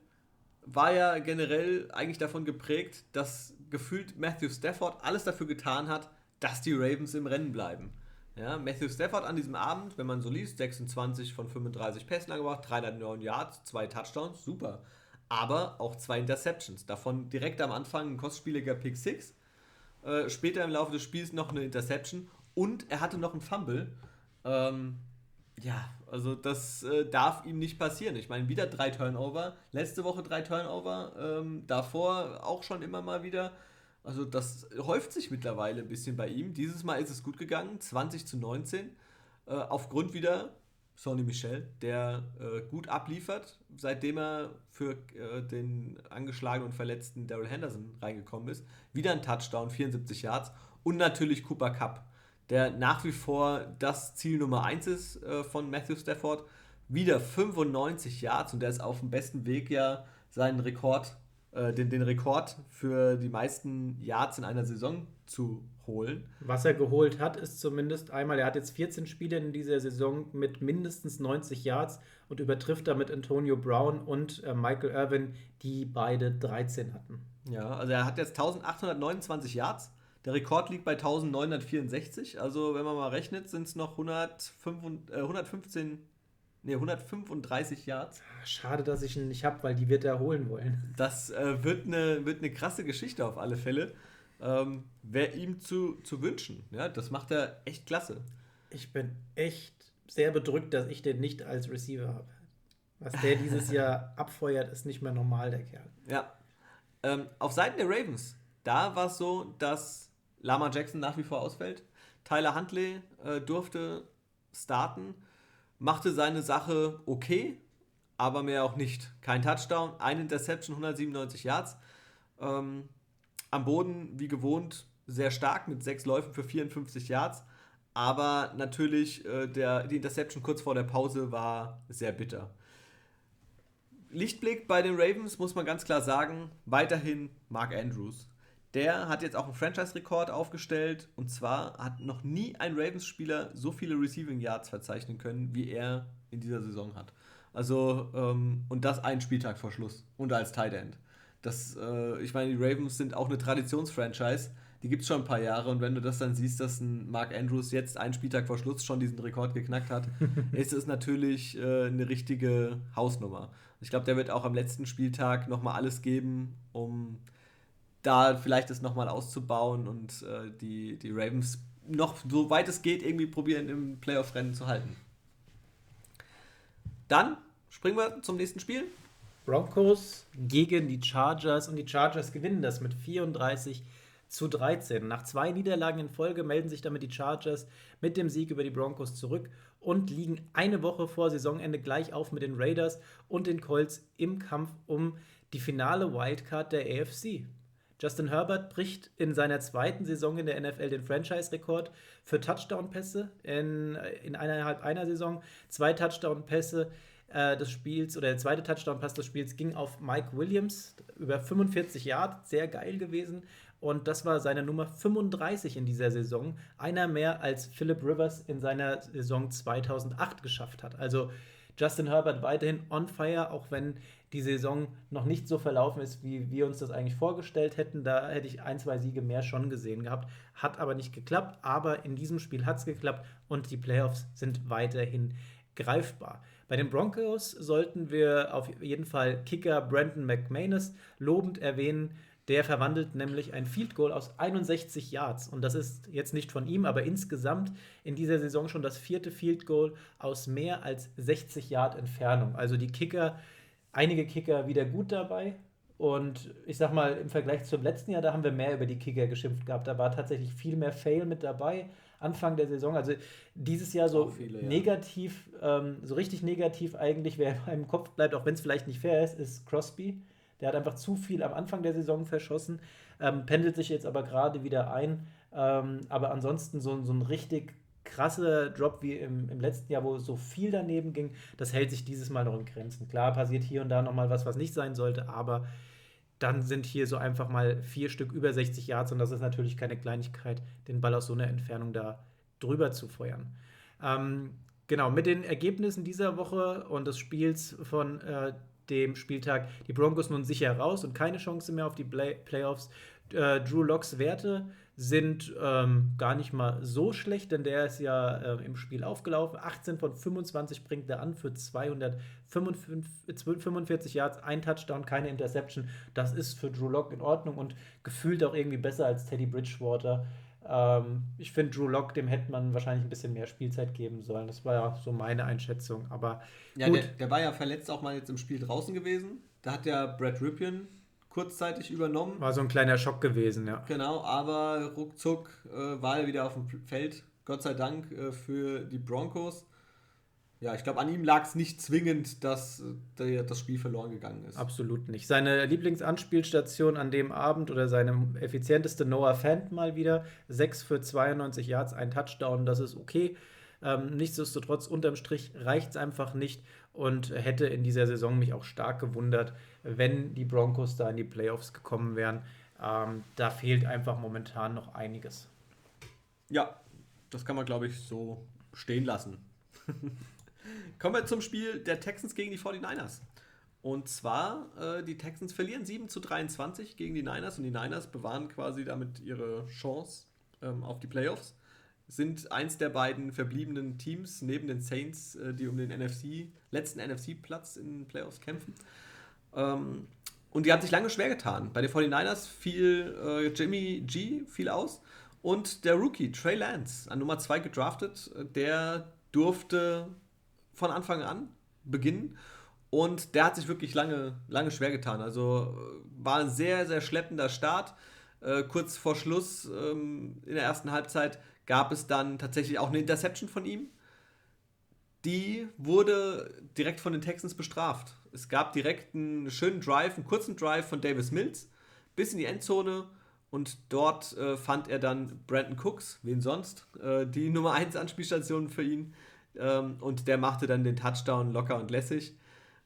war ja generell eigentlich davon geprägt, dass gefühlt Matthew Stafford alles dafür getan hat, dass die Ravens im Rennen bleiben. Ja, Matthew Stafford an diesem Abend, wenn man so liest, 26 von 35 Pässen angebracht, 309 Yards, zwei Touchdowns, super. Aber auch zwei Interceptions. Davon direkt am Anfang ein kostspieliger Pick 6. Äh, später im Laufe des Spiels noch eine Interception und er hatte noch einen Fumble. Ähm, ja, also das äh, darf ihm nicht passieren. Ich meine, wieder drei Turnover. Letzte Woche drei Turnover. Ähm, davor auch schon immer mal wieder. Also das häuft sich mittlerweile ein bisschen bei ihm. Dieses Mal ist es gut gegangen, 20 zu 19. Äh, aufgrund wieder Sonny Michel, der äh, gut abliefert, seitdem er für äh, den angeschlagenen und verletzten Daryl Henderson reingekommen ist. Wieder ein Touchdown, 74 Yards. Und natürlich Cooper Cup, der nach wie vor das Ziel Nummer 1 ist äh, von Matthew Stafford. Wieder 95 Yards und der ist auf dem besten Weg ja seinen Rekord, äh, den, den Rekord für die meisten Yards in einer Saison zu holen. Was er geholt hat, ist zumindest einmal, er hat jetzt 14 Spiele in dieser Saison mit mindestens 90 Yards und übertrifft damit Antonio Brown und äh, Michael Irvin, die beide 13 hatten. Ja, also er hat jetzt 1829 Yards der Rekord liegt bei 1964. Also, wenn man mal rechnet, sind es noch 105, äh, 115, nee, 135 Yards. Schade, dass ich ihn nicht habe, weil die wird er holen wollen. Das äh, wird, eine, wird eine krasse Geschichte auf alle Fälle. Ähm, Wäre ihm zu, zu wünschen. Ja, das macht er echt klasse. Ich bin echt sehr bedrückt, dass ich den nicht als Receiver habe. Was der dieses Jahr abfeuert, ist nicht mehr normal, der Kerl. Ja. Ähm, auf Seiten der Ravens, da war es so, dass Lama Jackson nach wie vor ausfällt. Tyler Huntley äh, durfte starten, machte seine Sache okay, aber mehr auch nicht. Kein Touchdown, ein Interception, 197 Yards. Ähm, am Boden, wie gewohnt, sehr stark mit sechs Läufen für 54 Yards. Aber natürlich, äh, der, die Interception kurz vor der Pause war sehr bitter. Lichtblick bei den Ravens muss man ganz klar sagen, weiterhin Mark Andrews. Der hat jetzt auch einen Franchise-Rekord aufgestellt. Und zwar hat noch nie ein Ravens-Spieler so viele Receiving Yards verzeichnen können, wie er in dieser Saison hat. Also, ähm, und das einen Spieltag vor Schluss. Und als Tight End. Das, äh, ich meine, die Ravens sind auch eine Traditionsfranchise. Die gibt es schon ein paar Jahre. Und wenn du das dann siehst, dass ein Mark Andrews jetzt einen Spieltag vor Schluss schon diesen Rekord geknackt hat, ist es natürlich äh, eine richtige Hausnummer. Ich glaube, der wird auch am letzten Spieltag nochmal alles geben, um da vielleicht das nochmal auszubauen und äh, die, die Ravens noch, so weit es geht, irgendwie probieren, im Playoff-Rennen zu halten. Dann springen wir zum nächsten Spiel. Broncos gegen die Chargers und die Chargers gewinnen das mit 34 zu 13. Nach zwei Niederlagen in Folge melden sich damit die Chargers mit dem Sieg über die Broncos zurück und liegen eine Woche vor Saisonende gleich auf mit den Raiders und den Colts im Kampf um die finale Wildcard der AFC. Justin Herbert bricht in seiner zweiten Saison in der NFL den Franchise-Rekord für Touchdown-Pässe in, in eineinhalb einer Saison. Zwei Touchdown-Pässe äh, des Spiels oder der zweite Touchdown-Pass des Spiels ging auf Mike Williams über 45 Yards, sehr geil gewesen. Und das war seine Nummer 35 in dieser Saison. Einer mehr als Philip Rivers in seiner Saison 2008 geschafft hat. Also Justin Herbert weiterhin on fire, auch wenn die Saison noch nicht so verlaufen ist, wie wir uns das eigentlich vorgestellt hätten. Da hätte ich ein, zwei Siege mehr schon gesehen gehabt. Hat aber nicht geklappt. Aber in diesem Spiel hat es geklappt und die Playoffs sind weiterhin greifbar. Bei den Broncos sollten wir auf jeden Fall Kicker Brandon McManus lobend erwähnen. Der verwandelt nämlich ein Field Goal aus 61 Yards. Und das ist jetzt nicht von ihm, aber insgesamt in dieser Saison schon das vierte Field Goal aus mehr als 60 Yard Entfernung. Also die Kicker einige Kicker wieder gut dabei. Und ich sag mal, im Vergleich zum letzten Jahr, da haben wir mehr über die Kicker geschimpft gehabt. Da war tatsächlich viel mehr Fail mit dabei. Anfang der Saison. Also dieses Jahr so viele, ja. negativ, ähm, so richtig negativ eigentlich, wer in meinem Kopf bleibt, auch wenn es vielleicht nicht fair ist, ist Crosby. Der hat einfach zu viel am Anfang der Saison verschossen, ähm, pendelt sich jetzt aber gerade wieder ein. Ähm, aber ansonsten so, so ein richtig krasse Drop wie im, im letzten Jahr, wo so viel daneben ging, das hält sich dieses Mal noch in Grenzen. Klar passiert hier und da nochmal was, was nicht sein sollte, aber dann sind hier so einfach mal vier Stück über 60 Yards und das ist natürlich keine Kleinigkeit, den Ball aus so einer Entfernung da drüber zu feuern. Ähm, genau, mit den Ergebnissen dieser Woche und des Spiels von äh, dem Spieltag die Broncos nun sicher raus und keine Chance mehr auf die Play Playoffs. Äh, Drew Locks Werte sind ähm, gar nicht mal so schlecht, denn der ist ja äh, im Spiel aufgelaufen. 18 von 25 bringt er an für 245 Yards, ein Touchdown, keine Interception. Das ist für Drew Lock in Ordnung und gefühlt auch irgendwie besser als Teddy Bridgewater. Ähm, ich finde, Drew Lock, dem hätte man wahrscheinlich ein bisschen mehr Spielzeit geben sollen. Das war ja so meine Einschätzung. Aber ja, der, der, war ja verletzt auch mal jetzt im Spiel draußen gewesen. Da hat der Brad Ripien kurzzeitig übernommen. War so ein kleiner Schock gewesen, ja. Genau, aber ruckzuck äh, war er wieder auf dem Feld. Gott sei Dank äh, für die Broncos. Ja, ich glaube, an ihm lag es nicht zwingend, dass äh, das Spiel verloren gegangen ist. Absolut nicht. Seine Lieblingsanspielstation an dem Abend oder seine effizienteste Noah Fant mal wieder. 6 für 92 Yards, ein Touchdown, das ist okay. Ähm, nichtsdestotrotz, unterm Strich reicht es einfach nicht und hätte in dieser Saison mich auch stark gewundert, wenn die Broncos da in die Playoffs gekommen wären. Ähm, da fehlt einfach momentan noch einiges. Ja, das kann man, glaube ich, so stehen lassen. Kommen wir zum Spiel der Texans gegen die 49ers. Und zwar, äh, die Texans verlieren 7 zu 23 gegen die Niners und die Niners bewahren quasi damit ihre Chance ähm, auf die Playoffs sind eins der beiden verbliebenen Teams neben den Saints, äh, die um den NFC, letzten NFC-Platz in den Playoffs kämpfen. Ähm, und die hat sich lange schwer getan. Bei den 49ers fiel äh, Jimmy G fiel aus und der Rookie Trey Lance an Nummer 2 gedraftet, der durfte von Anfang an beginnen und der hat sich wirklich lange, lange schwer getan. Also äh, war ein sehr, sehr schleppender Start. Äh, kurz vor Schluss ähm, in der ersten Halbzeit gab es dann tatsächlich auch eine Interception von ihm. Die wurde direkt von den Texans bestraft. Es gab direkt einen schönen Drive, einen kurzen Drive von Davis Mills bis in die Endzone und dort äh, fand er dann Brandon Cooks, wen sonst, äh, die Nummer 1 Anspielstation für ihn. Ähm, und der machte dann den Touchdown locker und lässig.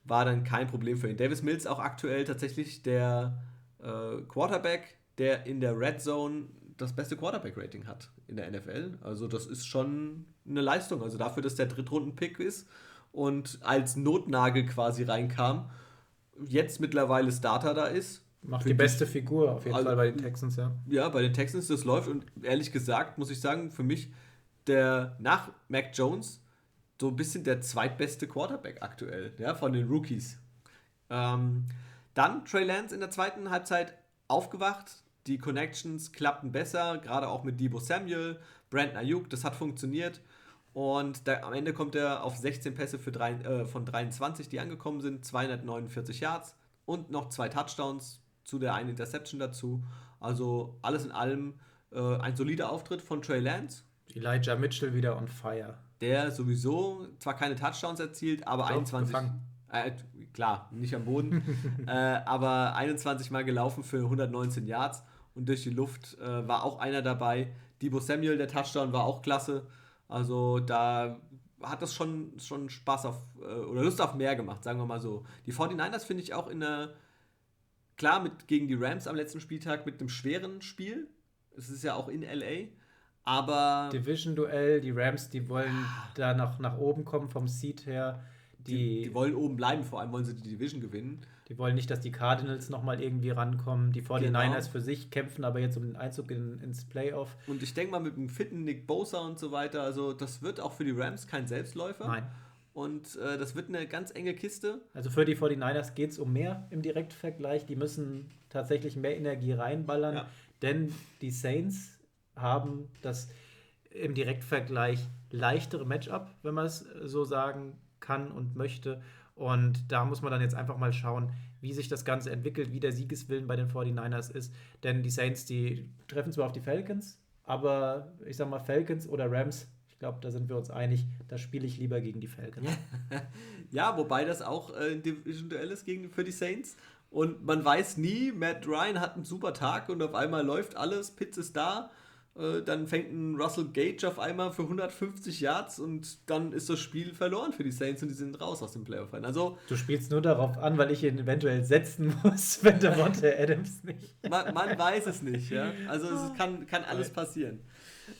War dann kein Problem für ihn. Davis Mills auch aktuell tatsächlich der äh, Quarterback, der in der Red Zone das beste Quarterback-Rating hat in der NFL. Also das ist schon eine Leistung. Also dafür, dass der Drittrunden-Pick ist und als Notnagel quasi reinkam, jetzt mittlerweile Starter da ist. Macht die beste Figur auf jeden also, Fall bei den Texans, ja. Ja, bei den Texans, das läuft. Und ehrlich gesagt, muss ich sagen, für mich der nach Mac Jones so ein bisschen der zweitbeste Quarterback aktuell, ja, von den Rookies. Ähm, dann Trey Lance in der zweiten Halbzeit aufgewacht, die Connections klappten besser, gerade auch mit Debo Samuel, Brandon Ayuk, das hat funktioniert. Und da, am Ende kommt er auf 16 Pässe für drei, äh, von 23, die angekommen sind, 249 Yards und noch zwei Touchdowns zu der einen Interception dazu. Also alles in allem äh, ein solider Auftritt von Trey Lance. Elijah Mitchell wieder on fire. Der sowieso zwar keine Touchdowns erzielt, aber Doch, 21. Äh, klar, nicht am Boden, äh, aber 21 Mal gelaufen für 119 Yards und durch die Luft äh, war auch einer dabei. Debo Samuel, der Touchdown war auch klasse. Also da hat das schon, schon Spaß auf äh, oder Lust auf mehr gemacht, sagen wir mal so. Die 49ers finde ich auch in der, klar, mit, gegen die Rams am letzten Spieltag mit einem schweren Spiel. Es ist ja auch in LA. Aber. Division-Duell, die Rams, die wollen ah. da noch nach oben kommen vom Seed her. Die, die, die, wollen oben bleiben, vor allem wollen sie die Division gewinnen. Die wollen nicht, dass die Cardinals nochmal irgendwie rankommen. Die 49ers genau. für sich kämpfen aber jetzt um den Einzug in, ins Playoff. Und ich denke mal mit dem fitten Nick Bosa und so weiter, also das wird auch für die Rams kein Selbstläufer. Nein. Und äh, das wird eine ganz enge Kiste. Also für die 49ers geht es um mehr im Direktvergleich. Die müssen tatsächlich mehr Energie reinballern, ja. denn die Saints haben das im Direktvergleich leichtere Matchup, wenn man es so sagen kann und möchte. Und da muss man dann jetzt einfach mal schauen, wie sich das Ganze entwickelt, wie der Siegeswillen bei den 49ers ist. Denn die Saints, die treffen zwar auf die Falcons, aber ich sag mal Falcons oder Rams, ich glaube, da sind wir uns einig, da spiele ich lieber gegen die Falcons. ja, wobei das auch äh, ein Division-Duell ist gegen, für die Saints. Und man weiß nie, Matt Ryan hat einen super Tag und auf einmal läuft alles, Pitts ist da äh, dann fängt ein Russell Gage auf einmal für 150 Yards und dann ist das Spiel verloren für die Saints und die sind raus aus dem Playoff. Also, du spielst nur darauf an, weil ich ihn eventuell setzen muss, wenn der Monte Adams nicht. man, man, weiß es nicht, ja. Also es kann, kann alles passieren.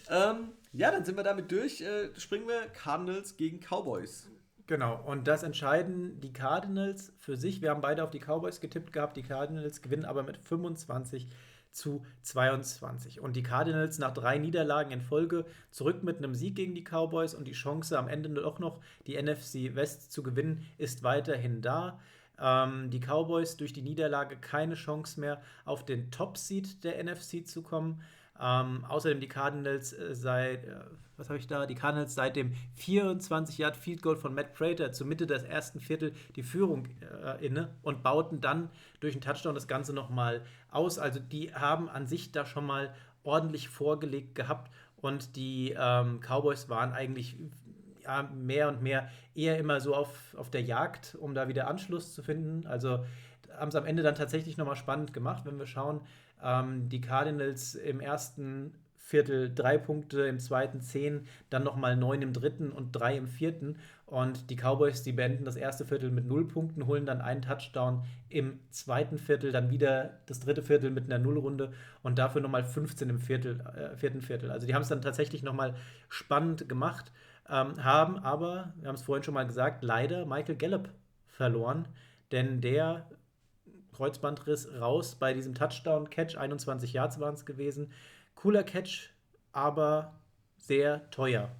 Ähm, ja, dann sind wir damit durch. Äh, springen wir Cardinals gegen Cowboys. Genau, und das entscheiden die Cardinals für sich. Wir haben beide auf die Cowboys getippt gehabt. Die Cardinals gewinnen aber mit 25 zu 22. Und die Cardinals nach drei Niederlagen in Folge zurück mit einem Sieg gegen die Cowboys und die Chance am Ende doch noch die NFC West zu gewinnen ist weiterhin da. Ähm, die Cowboys durch die Niederlage keine Chance mehr auf den Top-Seed der NFC zu kommen. Ähm, außerdem die Cardinals äh, seit, äh, was habe ich da? Die Cardinals seit dem 24 Yard Field Goal von Matt Prater zur Mitte des ersten Viertel die Führung äh, inne und bauten dann durch einen Touchdown das Ganze nochmal aus. Also die haben an sich da schon mal ordentlich vorgelegt gehabt und die ähm, Cowboys waren eigentlich ja, mehr und mehr eher immer so auf, auf der Jagd, um da wieder Anschluss zu finden. Also haben es am Ende dann tatsächlich nochmal spannend gemacht, wenn wir schauen. Ähm, die Cardinals im ersten Viertel drei Punkte, im zweiten zehn, dann nochmal neun im dritten und drei im vierten. Und die Cowboys, die beenden das erste Viertel mit null Punkten, holen dann einen Touchdown im zweiten Viertel, dann wieder das dritte Viertel mit einer Nullrunde und dafür nochmal 15 im Viertel, äh, vierten Viertel. Also die haben es dann tatsächlich nochmal spannend gemacht, ähm, haben aber, wir haben es vorhin schon mal gesagt, leider Michael Gallup verloren, denn der Kreuzbandriss raus bei diesem Touchdown-Catch. 21 Yards waren es gewesen. Cooler Catch, aber sehr teuer.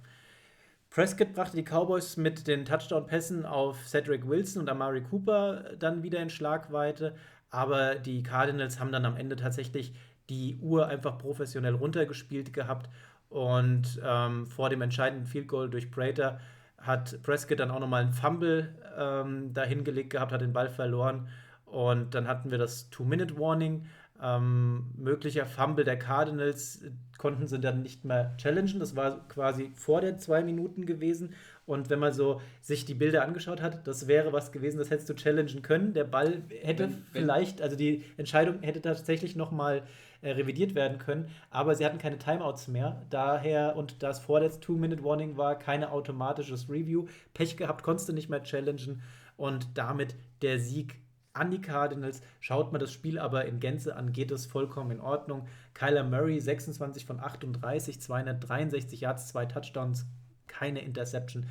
Prescott brachte die Cowboys mit den Touchdown-Pässen auf Cedric Wilson und Amari Cooper dann wieder in Schlagweite. Aber die Cardinals haben dann am Ende tatsächlich die Uhr einfach professionell runtergespielt gehabt. Und ähm, vor dem entscheidenden Field Goal durch Prater hat Prescott dann auch nochmal einen Fumble ähm, dahingelegt gehabt, hat den Ball verloren und dann hatten wir das Two-Minute-Warning. Ähm, möglicher Fumble der Cardinals konnten sie dann nicht mehr challengen. Das war quasi vor der zwei Minuten gewesen. Und wenn man so sich die Bilder angeschaut hat, das wäre was gewesen, das hättest du challengen können. Der Ball hätte wenn, vielleicht, also die Entscheidung hätte tatsächlich nochmal äh, revidiert werden können, aber sie hatten keine Timeouts mehr. Daher, und das vor der Two-Minute-Warning war, keine automatisches Review. Pech gehabt, konntest du nicht mehr challengen und damit der Sieg an die Cardinals. Schaut man das Spiel aber in Gänze an, geht es vollkommen in Ordnung. Kyler Murray, 26 von 38, 263 Yards, zwei Touchdowns, keine Interception.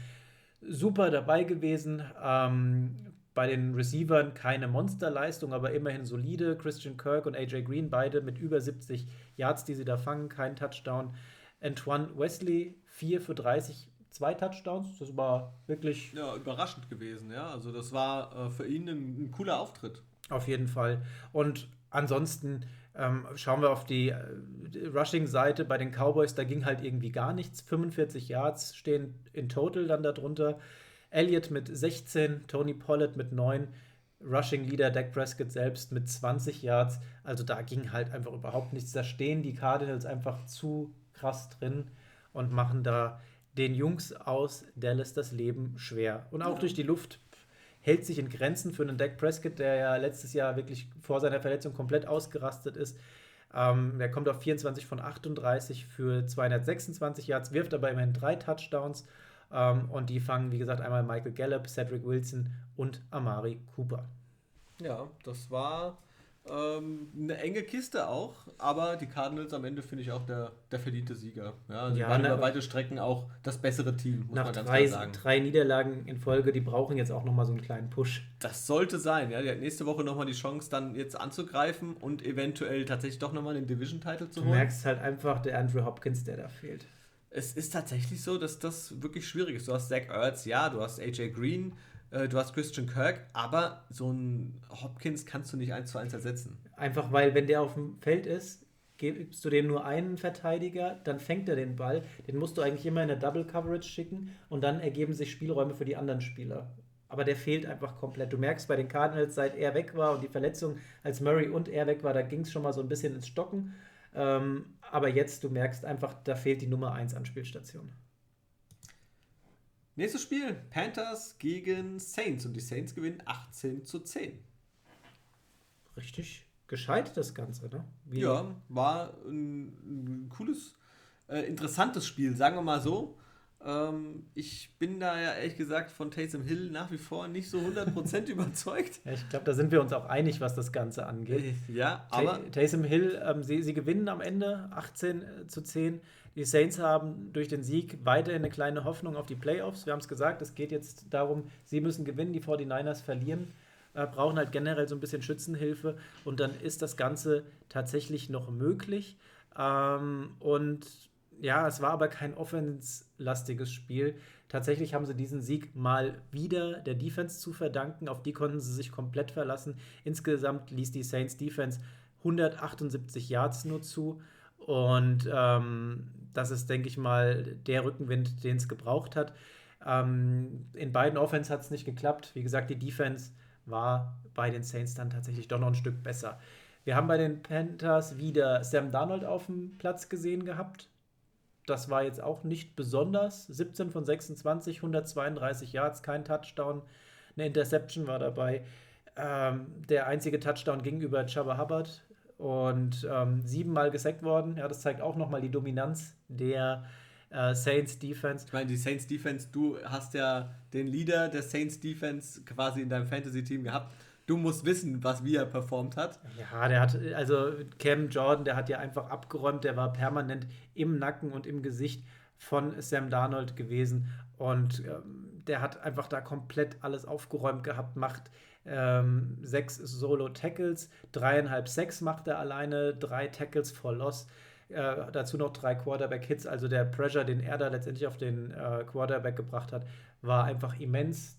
Super dabei gewesen. Ähm, bei den Receivern keine Monsterleistung, aber immerhin solide. Christian Kirk und AJ Green, beide mit über 70 Yards, die sie da fangen, kein Touchdown. Antoine Wesley, 4 für 30 zwei Touchdowns. Das war wirklich. Ja, überraschend gewesen, ja. Also, das war äh, für ihn ein, ein, cooler Auftritt. Auf jeden Fall. Und ansonsten ähm, schauen wir auf die, äh, die Rushing-Seite bei den Cowboys. Da ging halt irgendwie gar nichts. 45 Yards stehen in total dann darunter. Elliott mit 16, Tony Pollard mit 9. Rushing Leader Dak Prescott selbst mit 20 Yards. Also da ging halt einfach überhaupt nichts. Da stehen die Cardinals einfach zu krass drin und machen da den Jungs aus Dallas das Leben schwer. Und auch ja. durch die Luft hält sich in Grenzen für einen Dak Prescott, der ja letztes Jahr wirklich vor seiner Verletzung komplett ausgerastet ist. Ähm, der kommt auf 24 von 38 für 226 Yards, wirft aber immerhin drei Touchdowns. Ähm, und die fangen, wie gesagt, einmal Michael Gallup, Cedric Wilson und Amari Cooper. Ja, das war ähm, eine enge Kiste auch, aber die Cardinals am Ende finde ich auch der, der verdiente Sieger. Ja, sie ja, waren über weite Strecken auch das bessere Team, muss nach man ganz drei, klar sagen. drei Niederlagen in Folge, die brauchen jetzt auch nochmal so einen kleinen Push. Das sollte sein, ja. Die hat nächste Woche nochmal die Chance, dann jetzt anzugreifen und eventuell tatsächlich doch nochmal den Division-Title zu holen. Du merkst halt einfach der Andrew Hopkins, der da fehlt. Es ist tatsächlich so, dass das wirklich schwierig ist. Du hast Zach Ertz, ja, du hast AJ Green, du hast Christian Kirk, aber so ein Hopkins kannst du nicht eins zu eins ersetzen. Einfach weil, wenn der auf dem Feld ist, gibst du dem nur einen Verteidiger, dann fängt er den Ball. Den musst du eigentlich immer in der Double Coverage schicken und dann ergeben sich Spielräume für die anderen Spieler. Aber der fehlt einfach komplett. Du merkst bei den Cardinals, seit er weg war und die Verletzung, als Murray und er weg war, da ging es schon mal so ein bisschen ins Stocken. Ähm, aber jetzt, du merkst einfach, da fehlt die Nummer 1 an Spielstation. Nächstes Spiel: Panthers gegen Saints und die Saints gewinnen 18 zu 10. Richtig gescheit das Ganze, ne? Wie ja, war ein, ein cooles, äh, interessantes Spiel, sagen wir mal so. Ähm, ich bin da ja ehrlich gesagt von Taysom Hill nach wie vor nicht so 100% überzeugt. Ja, ich glaube, da sind wir uns auch einig, was das Ganze angeht. Äh, ja, aber. Taysom Hill, ähm, sie, sie gewinnen am Ende 18 äh, zu 10. Die Saints haben durch den Sieg weiterhin eine kleine Hoffnung auf die Playoffs. Wir haben es gesagt, es geht jetzt darum, sie müssen gewinnen, die 49ers verlieren. äh, brauchen halt generell so ein bisschen Schützenhilfe und dann ist das Ganze tatsächlich noch möglich. Ähm, und ja, es war aber kein offenslastiges Spiel. Tatsächlich haben sie diesen Sieg mal wieder der Defense zu verdanken. Auf die konnten sie sich komplett verlassen. Insgesamt ließ die Saints Defense 178 Yards nur zu. Und ähm, das ist, denke ich mal, der Rückenwind, den es gebraucht hat. Ähm, in beiden Offense hat es nicht geklappt. Wie gesagt, die Defense war bei den Saints dann tatsächlich doch noch ein Stück besser. Wir haben bei den Panthers wieder Sam Darnold auf dem Platz gesehen gehabt. Das war jetzt auch nicht besonders. 17 von 26, 132 Yards, kein Touchdown. Eine Interception war dabei. Ähm, der einzige Touchdown gegenüber Chubba Hubbard und ähm, siebenmal gesackt worden. Ja, das zeigt auch nochmal die Dominanz der äh, Saints Defense. Ich meine, die Saints Defense, du hast ja den Leader der Saints Defense quasi in deinem Fantasy-Team gehabt. Du musst wissen, was wie er performt hat. Ja, der hat, also Cam Jordan, der hat ja einfach abgeräumt, der war permanent im Nacken und im Gesicht von Sam Darnold gewesen und ähm, der hat einfach da komplett alles aufgeräumt gehabt, macht ähm, sechs Solo-Tackles, dreieinhalb Sacks macht er alleine, drei Tackles for Loss. Äh, dazu noch drei Quarterback-Hits. Also der Pressure, den er da letztendlich auf den äh, Quarterback gebracht hat, war einfach immens.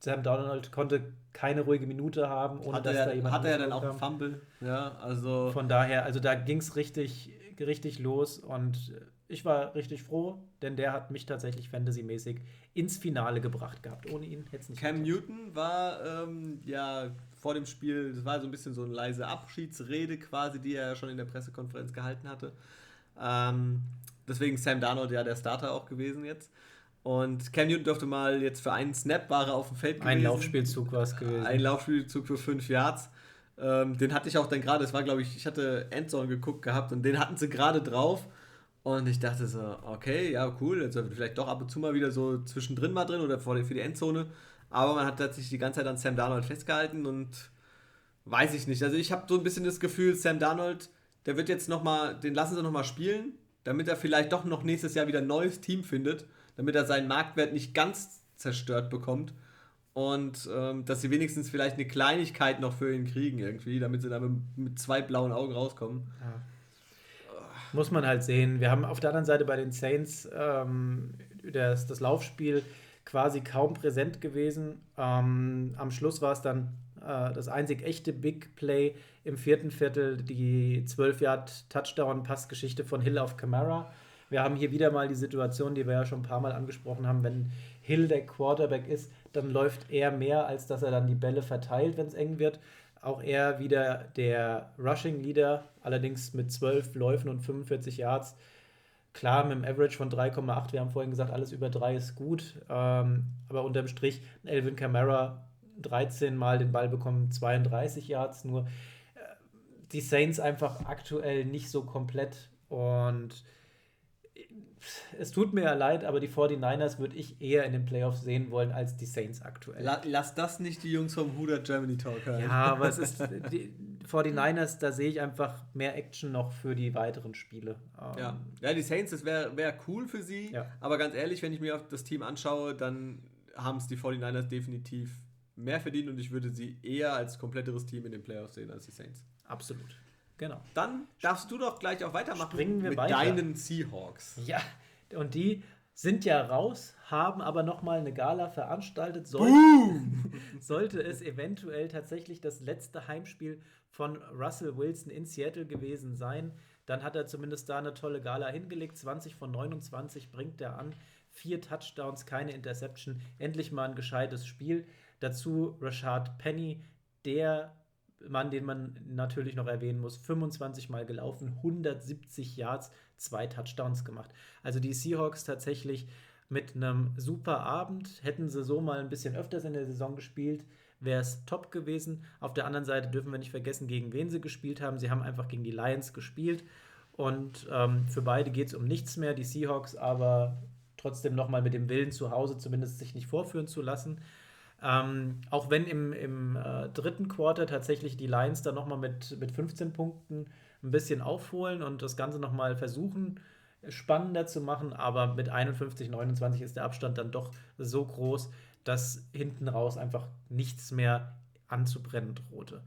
Sam Donald konnte keine ruhige Minute haben, ohne hat dass er, da jemand. Hat er dann auch einen Fumble? Ja, also. Von daher, also da ging es richtig, richtig los und ich war richtig froh, denn der hat mich tatsächlich fantasymäßig ins Finale gebracht gehabt. Ohne ihn hätte es nicht Cam geklappt. Newton war ähm, ja vor dem Spiel, das war so ein bisschen so eine leise Abschiedsrede quasi, die er ja schon in der Pressekonferenz gehalten hatte. Ähm, deswegen Sam Darnold ja der Starter auch gewesen jetzt. Und Cam Newton durfte mal jetzt für einen Snap war er auf dem Feld gewesen. Ein Laufspielzug war es gewesen. Ein Laufspielzug für fünf Yards. Ähm, den hatte ich auch dann gerade, es war glaube ich, ich hatte Endzone geguckt gehabt und den hatten sie gerade drauf. Und ich dachte so, okay, ja, cool, jetzt vielleicht doch ab und zu mal wieder so zwischendrin mal drin oder für die Endzone. Aber man hat tatsächlich die ganze Zeit an Sam Darnold festgehalten und weiß ich nicht. Also ich habe so ein bisschen das Gefühl, Sam Darnold, der wird jetzt nochmal, den lassen sie nochmal spielen, damit er vielleicht doch noch nächstes Jahr wieder ein neues Team findet, damit er seinen Marktwert nicht ganz zerstört bekommt. Und ähm, dass sie wenigstens vielleicht eine Kleinigkeit noch für ihn kriegen irgendwie, damit sie da mit, mit zwei blauen Augen rauskommen. Ja. Muss man halt sehen. Wir haben auf der anderen Seite bei den Saints ähm, das, das Laufspiel quasi kaum präsent gewesen. Ähm, am Schluss war es dann äh, das einzig echte Big Play im vierten Viertel, die 12-Yard-Touchdown-Passgeschichte von Hill auf Camara. Wir haben hier wieder mal die Situation, die wir ja schon ein paar Mal angesprochen haben, wenn Hill der Quarterback ist, dann läuft er mehr, als dass er dann die Bälle verteilt, wenn es eng wird. Auch er wieder der Rushing Leader, allerdings mit 12 Läufen und 45 Yards. Klar, mit einem Average von 3,8, wir haben vorhin gesagt, alles über 3 ist gut. Ähm, aber unterm Strich, Elvin Kamara 13 Mal den Ball bekommen, 32 Yards nur. Äh, die Saints einfach aktuell nicht so komplett und es tut mir ja leid, aber die 49ers würde ich eher in den Playoffs sehen wollen als die Saints aktuell. Lass das nicht die Jungs vom Huda Germany Talk hören. Ja, aber es ist die 49ers, da sehe ich einfach mehr Action noch für die weiteren Spiele. Ja, ähm, ja die Saints, das wäre wär cool für sie, ja. aber ganz ehrlich, wenn ich mir das Team anschaue, dann haben es die 49ers definitiv mehr verdient und ich würde sie eher als kompletteres Team in den Playoffs sehen als die Saints. Absolut. Genau. Dann darfst du doch gleich auch weitermachen mit weiter. deinen Seahawks. Ja, und die sind ja raus, haben aber nochmal eine Gala veranstaltet. Sollte, sollte es eventuell tatsächlich das letzte Heimspiel von Russell Wilson in Seattle gewesen sein, dann hat er zumindest da eine tolle Gala hingelegt. 20 von 29 bringt er an. Vier Touchdowns, keine Interception. Endlich mal ein gescheites Spiel. Dazu Rashad Penny, der Mann, den man natürlich noch erwähnen muss, 25 Mal gelaufen, 170 Yards, zwei Touchdowns gemacht. Also die Seahawks tatsächlich mit einem super Abend. Hätten sie so mal ein bisschen öfters in der Saison gespielt, wäre es top gewesen. Auf der anderen Seite dürfen wir nicht vergessen, gegen wen sie gespielt haben. Sie haben einfach gegen die Lions gespielt. Und ähm, für beide geht es um nichts mehr. Die Seahawks aber trotzdem nochmal mit dem Willen zu Hause zumindest sich nicht vorführen zu lassen. Ähm, auch wenn im, im äh, dritten Quarter tatsächlich die Lions dann nochmal mit, mit 15 Punkten ein bisschen aufholen und das Ganze nochmal versuchen, spannender zu machen, aber mit 51, 29 ist der Abstand dann doch so groß, dass hinten raus einfach nichts mehr anzubrennen drohte.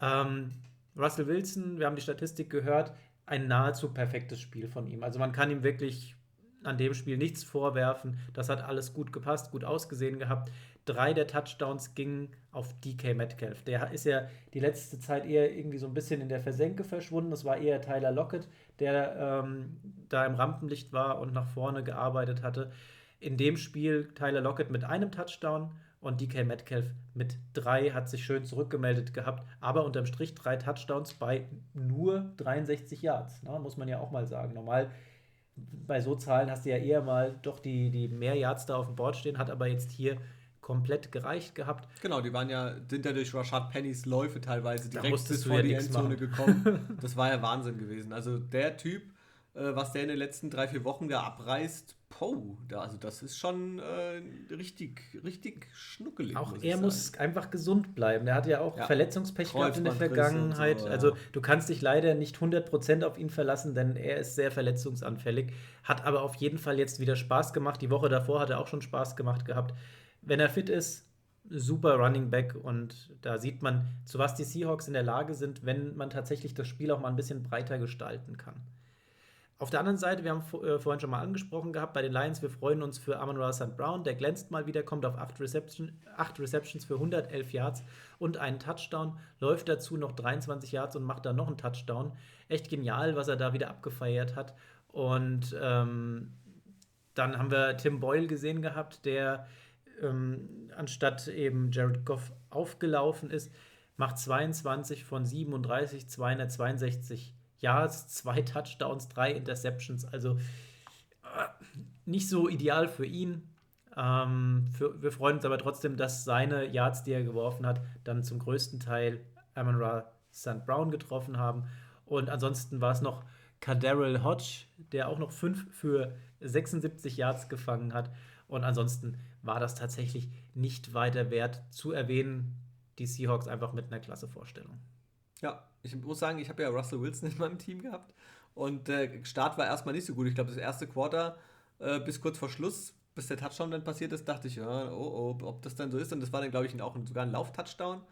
Ähm, Russell Wilson, wir haben die Statistik gehört, ein nahezu perfektes Spiel von ihm. Also man kann ihm wirklich an dem Spiel nichts vorwerfen. Das hat alles gut gepasst, gut ausgesehen gehabt. Drei der Touchdowns gingen auf DK Metcalf. Der ist ja die letzte Zeit eher irgendwie so ein bisschen in der Versenke verschwunden. Das war eher Tyler Lockett, der ähm, da im Rampenlicht war und nach vorne gearbeitet hatte. In dem Spiel Tyler Lockett mit einem Touchdown und DK Metcalf mit drei hat sich schön zurückgemeldet gehabt, aber unterm Strich drei Touchdowns bei nur 63 Yards, ne, muss man ja auch mal sagen. Normal bei so Zahlen hast du ja eher mal doch die, die mehr Yards da auf dem Board stehen, hat aber jetzt hier komplett gereicht gehabt. Genau, die waren ja, sind ja durch Rashad Pennys Läufe teilweise direkt bis vor ja die Endzone gekommen. Das war ja Wahnsinn gewesen. Also der Typ, äh, was der in den letzten drei, vier Wochen da abreißt, po, da, also das ist schon äh, richtig, richtig schnuckelig. Auch er sagen. muss einfach gesund bleiben. Er hat ja auch ja. Verletzungspech gehabt in der Vergangenheit. So, ja. Also du kannst dich leider nicht 100% auf ihn verlassen, denn er ist sehr verletzungsanfällig. Hat aber auf jeden Fall jetzt wieder Spaß gemacht. Die Woche davor hat er auch schon Spaß gemacht gehabt. Wenn er fit ist, super Running Back und da sieht man, zu was die Seahawks in der Lage sind, wenn man tatsächlich das Spiel auch mal ein bisschen breiter gestalten kann. Auf der anderen Seite, wir haben äh, vorhin schon mal angesprochen gehabt, bei den Lions, wir freuen uns für Amon Ra St. Brown, der glänzt mal wieder, kommt auf 8 Reception, Receptions für 111 Yards und einen Touchdown, läuft dazu noch 23 Yards und macht da noch einen Touchdown. Echt genial, was er da wieder abgefeiert hat. Und ähm, dann haben wir Tim Boyle gesehen gehabt, der ähm, anstatt eben Jared Goff aufgelaufen ist, macht 22 von 37, 262 Yards, zwei Touchdowns, drei Interceptions. Also äh, nicht so ideal für ihn. Ähm, für, wir freuen uns aber trotzdem, dass seine Yards, die er geworfen hat, dann zum größten Teil Amon Ra St. Brown getroffen haben. Und ansonsten war es noch Kadarrell Hodge, der auch noch fünf für 76 Yards gefangen hat. Und ansonsten war das tatsächlich nicht weiter wert zu erwähnen. Die Seahawks einfach mit einer klasse Vorstellung. Ja, ich muss sagen, ich habe ja Russell Wilson in meinem Team gehabt und der Start war erstmal nicht so gut. Ich glaube, das erste Quarter äh, bis kurz vor Schluss, bis der Touchdown dann passiert ist, dachte ich, ja, oh, oh, ob das dann so ist. Und das war dann, glaube ich, auch sogar ein Lauf-Touchdown,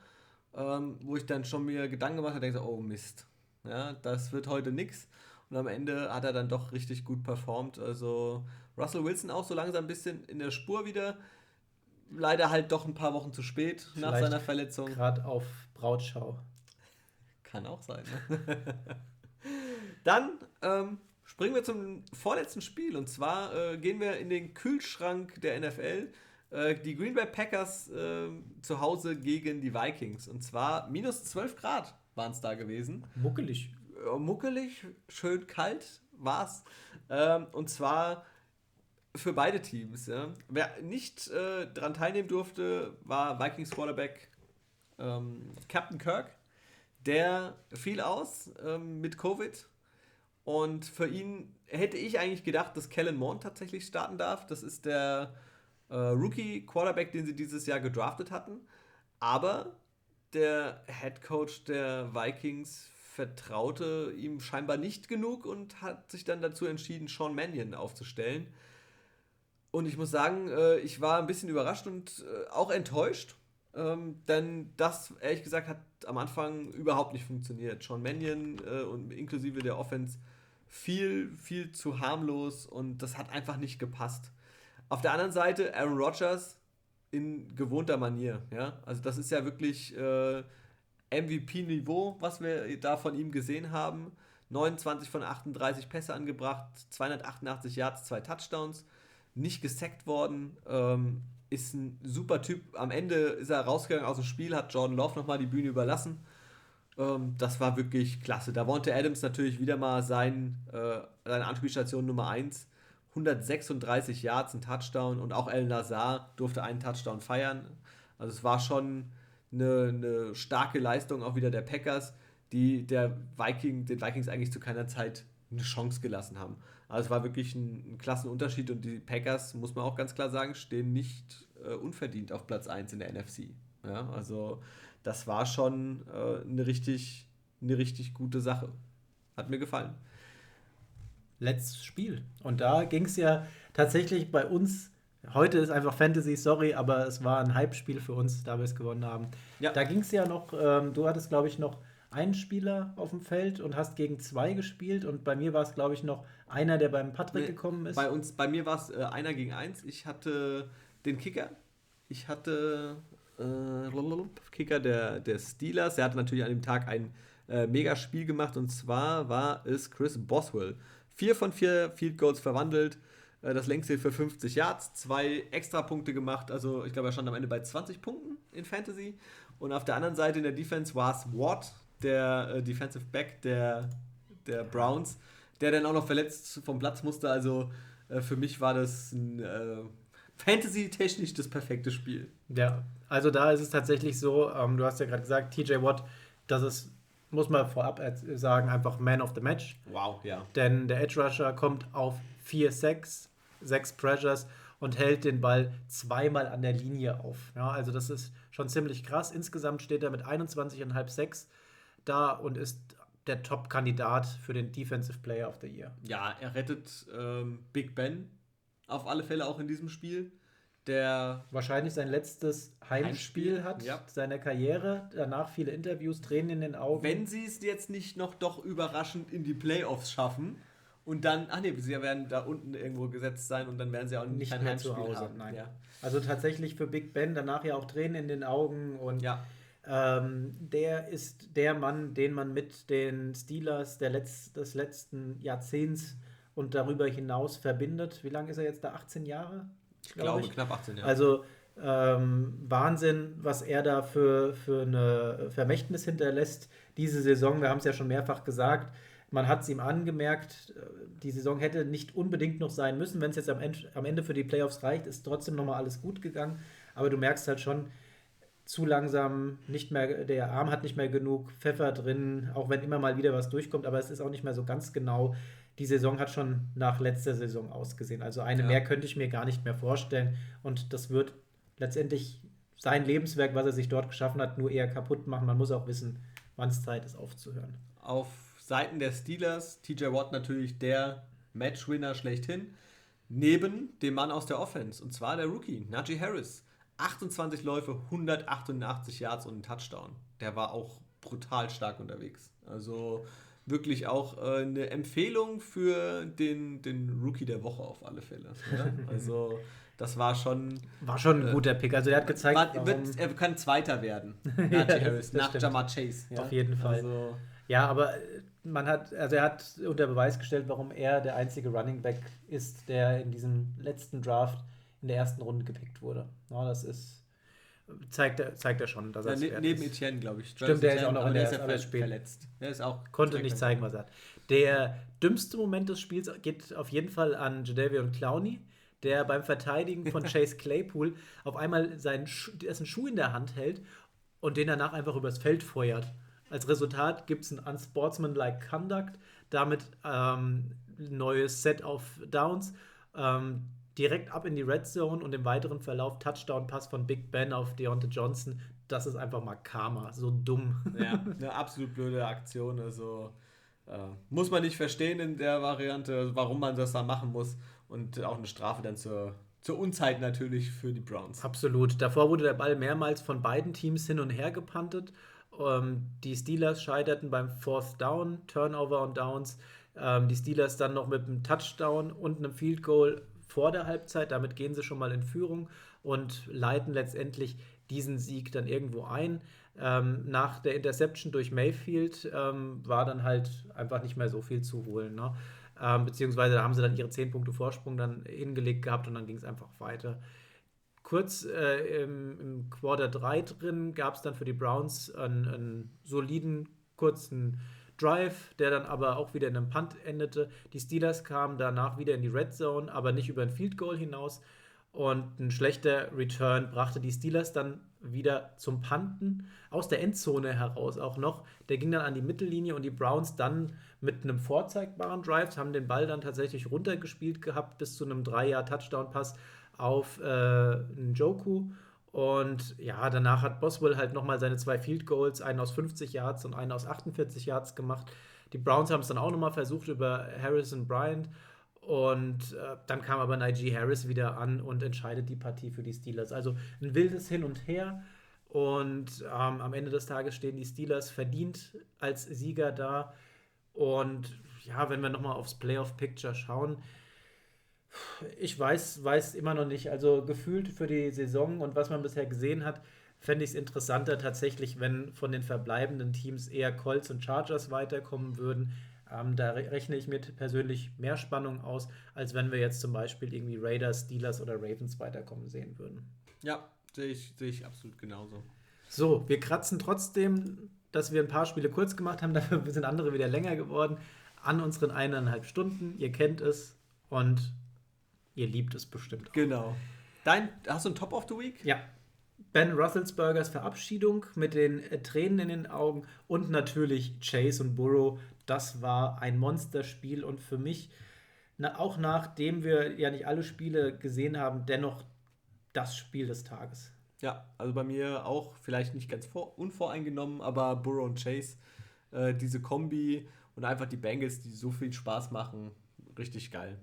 ähm, wo ich dann schon mir Gedanken gemacht habe, denke so, oh Mist, ja, das wird heute nichts. Und am Ende hat er dann doch richtig gut performt. Also Russell Wilson auch so langsam ein bisschen in der Spur wieder. Leider halt doch ein paar Wochen zu spät Vielleicht nach seiner Verletzung. Gerade auf Brautschau. Kann auch sein. Ne? Dann ähm, springen wir zum vorletzten Spiel. Und zwar äh, gehen wir in den Kühlschrank der NFL. Äh, die Green Bay Packers äh, zu Hause gegen die Vikings. Und zwar minus 12 Grad waren es da gewesen. Muckelig. muckelig, schön kalt war es. Ähm, und zwar für beide Teams. Ja. Wer nicht äh, daran teilnehmen durfte, war Vikings Quarterback ähm, Captain Kirk der fiel aus ähm, mit Covid. Und für ihn hätte ich eigentlich gedacht, dass Kellen Mond tatsächlich starten darf. Das ist der äh, Rookie-Quarterback, den sie dieses Jahr gedraftet hatten. Aber der Head Coach der Vikings vertraute ihm scheinbar nicht genug und hat sich dann dazu entschieden, Sean Mannion aufzustellen. Und ich muss sagen, äh, ich war ein bisschen überrascht und äh, auch enttäuscht, ähm, denn das, ehrlich gesagt, hat am Anfang überhaupt nicht funktioniert. Sean Mannion äh, und inklusive der Offense viel, viel zu harmlos und das hat einfach nicht gepasst. Auf der anderen Seite Aaron Rodgers in gewohnter Manier. Ja? Also das ist ja wirklich äh, MVP-Niveau, was wir da von ihm gesehen haben. 29 von 38 Pässe angebracht, 288 Yards, zwei Touchdowns, nicht gesackt worden. Ähm, ist ein super Typ. Am Ende ist er rausgegangen aus dem Spiel, hat Jordan Love nochmal die Bühne überlassen. Ähm, das war wirklich klasse. Da wollte Adams natürlich wieder mal sein, äh, seine Anspielstation Nummer 1. 136 Yards, ein Touchdown und auch El Nazar durfte einen Touchdown feiern. Also es war schon eine, eine starke Leistung auch wieder der Packers, die der Viking, den Vikings eigentlich zu keiner Zeit eine Chance gelassen haben. Also es war wirklich ein, ein Klassenunterschied und die Packers, muss man auch ganz klar sagen, stehen nicht äh, unverdient auf Platz 1 in der NFC. Ja, also das war schon äh, eine, richtig, eine richtig gute Sache. Hat mir gefallen. Letztes Spiel. Und da ging es ja tatsächlich bei uns heute ist einfach Fantasy, sorry, aber es war ein Hype-Spiel für uns, da wir es gewonnen haben. Ja. Da ging es ja noch, ähm, du hattest, glaube ich, noch einen Spieler auf dem Feld und hast gegen zwei gespielt und bei mir war es, glaube ich, noch einer, der beim Patrick nee, gekommen ist. Bei uns, bei mir war es äh, einer gegen eins. Ich hatte den Kicker, ich hatte äh, Kicker der, der Steelers, der hatte natürlich an dem Tag ein äh, Megaspiel gemacht und zwar war es Chris Boswell. Vier von vier Field Goals verwandelt, äh, das längste für 50 Yards, zwei Extrapunkte gemacht, also ich glaube, er stand am Ende bei 20 Punkten in Fantasy. Und auf der anderen Seite in der Defense war es Watt, der äh, Defensive Back der, der Browns, der dann auch noch verletzt vom Platz musste. Also äh, für mich war das ein äh, Fantasy-technisch das perfekte Spiel. Ja, also da ist es tatsächlich so, ähm, du hast ja gerade gesagt, TJ Watt, das ist, muss man vorab sagen, einfach Man of the Match. Wow, ja. Denn der Edge Rusher kommt auf 4 6 6 Pressures und hält den Ball zweimal an der Linie auf. Ja, also das ist schon ziemlich krass. Insgesamt steht er mit 21,5 6 da und ist der Top-Kandidat für den Defensive Player of the Year. Ja, er rettet ähm, Big Ben auf alle Fälle auch in diesem Spiel. Der wahrscheinlich sein letztes Heimspiel, Heimspiel hat ja. seiner Karriere. Danach viele Interviews, Tränen in den Augen. Wenn sie es jetzt nicht noch doch überraschend in die Playoffs schaffen und dann, ach nee, sie werden da unten irgendwo gesetzt sein und dann werden sie auch nicht mehr Heimspiel zu Hause. Haben. Nein. Ja. Also tatsächlich für Big Ben danach ja auch Tränen in den Augen und ja. Ähm, der ist der Mann, den man mit den Steelers der Letz-, des letzten Jahrzehnts und darüber hinaus verbindet. Wie lange ist er jetzt da? 18 Jahre? Ich glaube, ich. knapp 18 Jahre. Also ähm, Wahnsinn, was er da für, für eine Vermächtnis hinterlässt. Diese Saison, wir haben es ja schon mehrfach gesagt, man hat es ihm angemerkt, die Saison hätte nicht unbedingt noch sein müssen. Wenn es jetzt am Ende, am Ende für die Playoffs reicht, ist trotzdem nochmal alles gut gegangen. Aber du merkst halt schon, zu langsam, nicht mehr, der Arm hat nicht mehr genug Pfeffer drin, auch wenn immer mal wieder was durchkommt, aber es ist auch nicht mehr so ganz genau. Die Saison hat schon nach letzter Saison ausgesehen. Also eine ja. mehr könnte ich mir gar nicht mehr vorstellen. Und das wird letztendlich sein Lebenswerk, was er sich dort geschaffen hat, nur eher kaputt machen. Man muss auch wissen, wann es Zeit ist, aufzuhören. Auf Seiten der Steelers, TJ Watt natürlich der Matchwinner schlechthin, neben dem Mann aus der Offense, und zwar der Rookie, Najee Harris. 28 Läufe, 188 Yards und ein Touchdown. Der war auch brutal stark unterwegs. Also wirklich auch äh, eine Empfehlung für den, den Rookie der Woche auf alle Fälle. Ja? Also das war schon. War schon ein äh, guter Pick. Also er hat gezeigt, war, wird, er kann Zweiter werden. ja, Harris, nach stimmt. Jamar Chase. Ja? Auf jeden Fall. Also, ja, aber man hat, also er hat unter Beweis gestellt, warum er der einzige Running Back ist, der in diesem letzten Draft in der ersten Runde gepickt wurde. Ja, das ist zeigt er, zeigt er schon, dass er ne, Neben ist. Etienne, glaube ich. Stimmt, der ist auch noch in der, der ist verletzt. Der ist auch konnte nicht zeigen, was er hat. Der dümmste Moment des Spiels geht auf jeden Fall an Jadavion Clowney, der beim Verteidigen von Chase Claypool auf einmal seinen Schu dessen Schuh in der Hand hält und den danach einfach übers Feld feuert. Als Resultat gibt es ein Unsportsmanlike Conduct, damit ähm, neues Set of Downs. Ähm, direkt ab in die Red Zone und im weiteren Verlauf Touchdown-Pass von Big Ben auf Deontay Johnson. Das ist einfach mal Karma, so dumm. Ja, eine absolut blöde Aktion. Also äh, muss man nicht verstehen in der Variante, warum man das da machen muss. Und auch eine Strafe dann zur, zur Unzeit natürlich für die Browns. Absolut. Davor wurde der Ball mehrmals von beiden Teams hin und her gepantet. Ähm, die Steelers scheiterten beim Fourth Down, Turnover und Downs. Ähm, die Steelers dann noch mit einem Touchdown und einem Field Goal vor der Halbzeit. Damit gehen sie schon mal in Führung und leiten letztendlich diesen Sieg dann irgendwo ein. Ähm, nach der Interception durch Mayfield ähm, war dann halt einfach nicht mehr so viel zu holen. Ne? Ähm, beziehungsweise da haben sie dann ihre 10 Punkte Vorsprung dann hingelegt gehabt und dann ging es einfach weiter. Kurz äh, im, im, Quarter 3 drin gab es dann für die Browns einen, einen soliden kurzen Drive, der dann aber auch wieder in einem Punt endete. Die Steelers kamen danach wieder in die Red Zone, aber nicht über ein Field Goal hinaus. Und ein schlechter Return brachte die Steelers dann wieder zum Punten aus der Endzone heraus auch noch. Der ging dann an die Mittellinie und die Browns dann mit einem vorzeigbaren Drive haben den Ball dann tatsächlich runtergespielt gehabt bis zu einem 3-Jahr-Touchdown-Pass auf äh, Njoku. Und ja, danach hat Boswell halt nochmal seine zwei Field Goals, einen aus 50 Yards und einen aus 48 Yards gemacht. Die Browns haben es dann auch nochmal versucht über Harrison Bryant. Und äh, dann kam aber Najee Harris wieder an und entscheidet die Partie für die Steelers. Also ein wildes Hin und Her. Und ähm, am Ende des Tages stehen die Steelers verdient als Sieger da. Und ja, wenn wir nochmal aufs Playoff-Picture schauen, ich weiß, weiß immer noch nicht. Also gefühlt für die Saison und was man bisher gesehen hat, fände ich es interessanter tatsächlich, wenn von den verbleibenden Teams eher Colts und Chargers weiterkommen würden. Ähm, da rechne ich mir persönlich mehr Spannung aus, als wenn wir jetzt zum Beispiel irgendwie Raiders, Steelers oder Ravens weiterkommen sehen würden. Ja, sehe ich, sehe ich absolut genauso. So, wir kratzen trotzdem, dass wir ein paar Spiele kurz gemacht haben, dafür sind andere wieder länger geworden, an unseren eineinhalb Stunden. Ihr kennt es und ihr liebt es bestimmt auch. Genau. Dein, hast du ein Top of the Week? Ja. Ben Roethlisbergers Verabschiedung mit den äh, Tränen in den Augen und natürlich Chase und Burrow. Das war ein Monsterspiel und für mich, na, auch nachdem wir ja nicht alle Spiele gesehen haben, dennoch das Spiel des Tages. Ja, also bei mir auch vielleicht nicht ganz vor, unvoreingenommen, aber Burrow und Chase, äh, diese Kombi und einfach die Bengals, die so viel Spaß machen, richtig geil.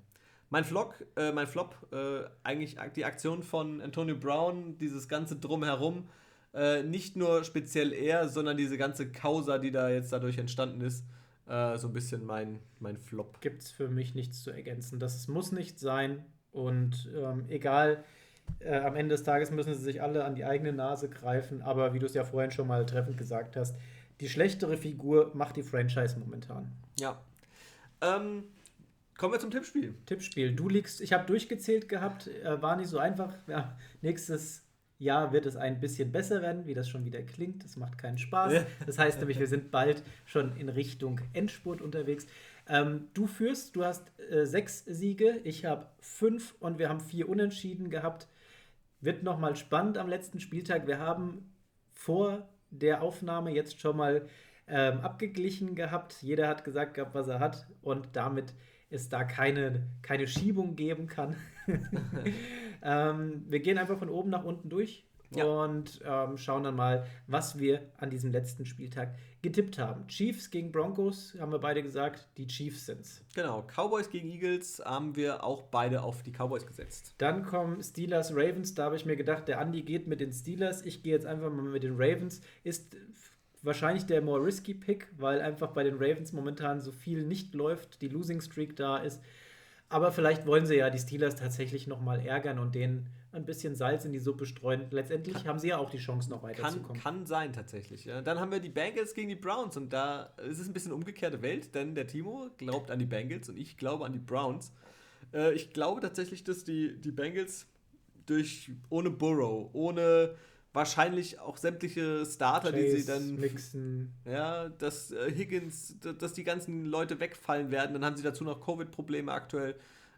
Mein Vlog, äh, mein Flop, äh, eigentlich die Aktion von Antonio Brown, dieses ganze Drumherum, äh, nicht nur speziell er, sondern diese ganze Causa, die da jetzt dadurch entstanden ist, äh, so ein bisschen mein, mein Flop. Gibt es für mich nichts zu ergänzen. Das muss nicht sein und ähm, egal, äh, am Ende des Tages müssen sie sich alle an die eigene Nase greifen, aber wie du es ja vorhin schon mal treffend gesagt hast, die schlechtere Figur macht die Franchise momentan. Ja. Ähm, Kommen wir zum Tippspiel. Tippspiel. Du liegst, ich habe durchgezählt gehabt, äh, war nicht so einfach. Ja, nächstes Jahr wird es ein bisschen besser werden, wie das schon wieder klingt. Das macht keinen Spaß. Das heißt nämlich, wir sind bald schon in Richtung Endspurt unterwegs. Ähm, du führst, du hast äh, sechs Siege, ich habe fünf und wir haben vier Unentschieden gehabt. Wird nochmal spannend am letzten Spieltag. Wir haben vor der Aufnahme jetzt schon mal ähm, abgeglichen gehabt. Jeder hat gesagt gehabt, was er hat und damit es da keine, keine Schiebung geben kann. ähm, wir gehen einfach von oben nach unten durch ja. und ähm, schauen dann mal, was wir an diesem letzten Spieltag getippt haben. Chiefs gegen Broncos, haben wir beide gesagt, die Chiefs sind's. Genau, Cowboys gegen Eagles haben wir auch beide auf die Cowboys gesetzt. Dann kommen Steelers, Ravens, da habe ich mir gedacht, der Andy geht mit den Steelers, ich gehe jetzt einfach mal mit den Ravens. Ist wahrscheinlich der more risky Pick, weil einfach bei den Ravens momentan so viel nicht läuft, die Losing Streak da ist. Aber vielleicht wollen sie ja die Steelers tatsächlich nochmal ärgern und denen ein bisschen Salz in die Suppe streuen. Letztendlich kann, haben sie ja auch die Chance, noch weiterzukommen. Kann, kann sein, tatsächlich. Ja. Dann haben wir die Bengals gegen die Browns und da ist es ein bisschen umgekehrte Welt, denn der Timo glaubt an die Bengals und ich glaube an die Browns. Äh, ich glaube tatsächlich, dass die, die Bengals durch ohne Burrow, ohne wahrscheinlich auch sämtliche Starter, Chase, die sie dann. Mixen. Ja, dass äh, Higgins, dass die ganzen Leute wegfallen werden. Dann haben sie dazu noch Covid-Probleme aktuell.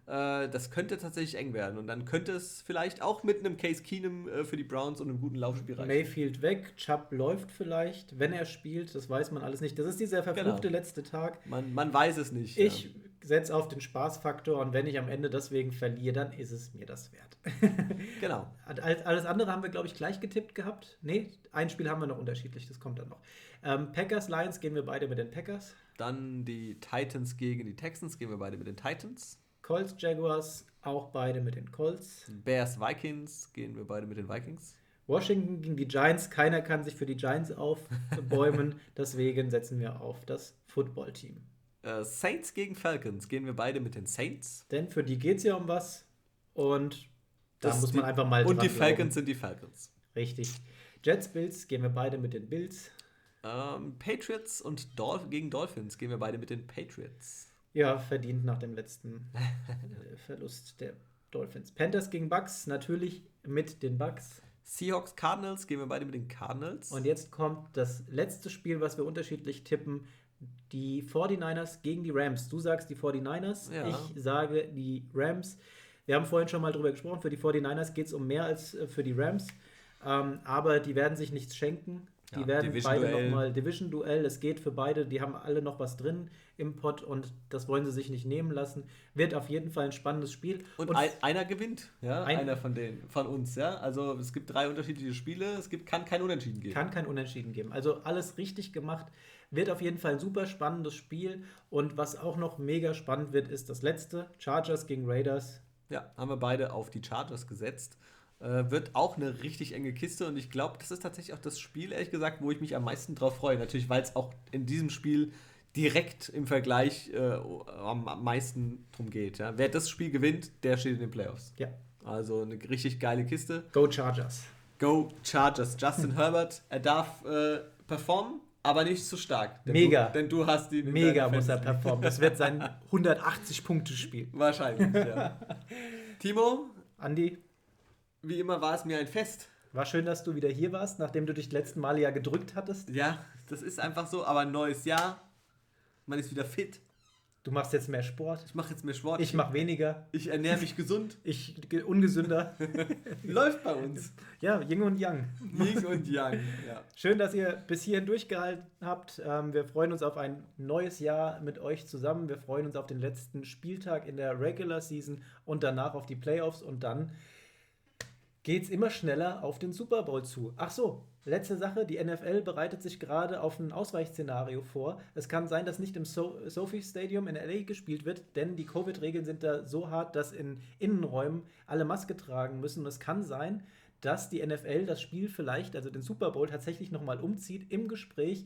Äh, das könnte tatsächlich eng werden. Und dann könnte es vielleicht auch mit einem Case Keenum äh, für die Browns und einem guten Laufspiel reichen. Mayfield weg, Chubb läuft vielleicht, wenn er spielt. Das weiß man alles nicht. Das ist dieser verfluchte genau. letzte Tag. Man, man weiß es nicht. Ich ja. Setze auf den Spaßfaktor und wenn ich am Ende deswegen verliere, dann ist es mir das wert. genau. Alles andere haben wir, glaube ich, gleich getippt gehabt. Nee, ein Spiel haben wir noch unterschiedlich, das kommt dann noch. Ähm, Packers, Lions gehen wir beide mit den Packers. Dann die Titans gegen die Texans gehen wir beide mit den Titans. Colts, Jaguars, auch beide mit den Colts. Bears, Vikings gehen wir beide mit den Vikings. Washington gegen die Giants. Keiner kann sich für die Giants aufbäumen. Deswegen setzen wir auf das Football-Team. Äh, Saints gegen Falcons gehen wir beide mit den Saints. Denn für die geht es ja um was. Und da das muss man die, einfach mal. Und die Falcons glauben. sind die Falcons. Richtig. Jets, Bills gehen wir beide mit den Bills. Ähm, Patriots und Dolph gegen Dolphins gehen wir beide mit den Patriots. Ja, verdient nach dem letzten äh, Verlust der Dolphins. Panthers gegen Bucks, natürlich mit den Bucks. Seahawks, Cardinals, gehen wir beide mit den Cardinals. Und jetzt kommt das letzte Spiel, was wir unterschiedlich tippen. Die 49ers gegen die Rams. Du sagst die 49ers, ja. ich sage die Rams. Wir haben vorhin schon mal drüber gesprochen, für die 49ers geht es um mehr als äh, für die Rams. Ähm, aber die werden sich nichts schenken. Die Ja, werden beide Division-Duell. nochmal Division-Duell. Es geht für beide, die haben alle noch was drin im Pot und das wollen sie sich nicht nehmen lassen. Wird auf jeden Fall ein spannendes Spiel. Und, ein, einer gewinnt, ja, Ein- einer von denen, von uns, ja. Also es gibt drei unterschiedliche Spiele, es gibt, kann kein Unentschieden geben. Kann kein Unentschieden geben. Also alles richtig gemacht. Wird auf jeden Fall ein super spannendes Spiel. Und was auch noch mega spannend wird, ist das letzte: Chargers gegen Raiders. Ja, haben wir beide auf die Chargers gesetzt. Äh, wird auch eine richtig enge Kiste und ich glaube, das ist tatsächlich auch das Spiel, ehrlich gesagt, wo ich mich am meisten drauf freue. Natürlich, weil es auch in diesem Spiel direkt im Vergleich äh, am, meisten drum geht. Ja. Wer das Spiel gewinnt, der steht in den Playoffs. Ja, Also eine richtig geile Kiste. Go Chargers. Go Chargers. Justin Herbert, er darf äh, performen, aber nicht zu stark. Denn Mega. Du, denn du hast ihn Mega muss er performen. Das wird sein 180-Punkte-Spiel. Wahrscheinlich, ja. Timo, Andi, wie immer war es mir ein Fest. war schön, dass du wieder hier warst, nachdem du dich letzten Male ja gedrückt hattest. Ja, das ist einfach so, aber ein neues Jahr. Man ist wieder fit. Du machst jetzt mehr Sport. Ich mache jetzt mehr Sport. Ich mache weniger. ich ernähre mich gesund. Ich ge- ungesünder. Läuft bei uns. Ja, Yin und Yang. Yin und Yang. Ja. Schön, dass ihr bis hierhin durchgehalten habt. Ähm, wir freuen uns auf ein neues Jahr mit euch zusammen. Wir freuen uns auf den letzten Spieltag in der Regular Season und danach auf die Playoffs und dann geht es immer schneller auf den Super Bowl zu. Ach so, letzte Sache, die NFL bereitet sich gerade auf ein Ausweichszenario vor. Es kann sein, dass nicht im so Sophie Stadium in LA gespielt wird, denn die Covid-Regeln sind da so hart, dass in Innenräumen alle Maske tragen müssen. Und es kann sein, dass die NFL das Spiel vielleicht, also den Super Bowl, tatsächlich nochmal umzieht. Im Gespräch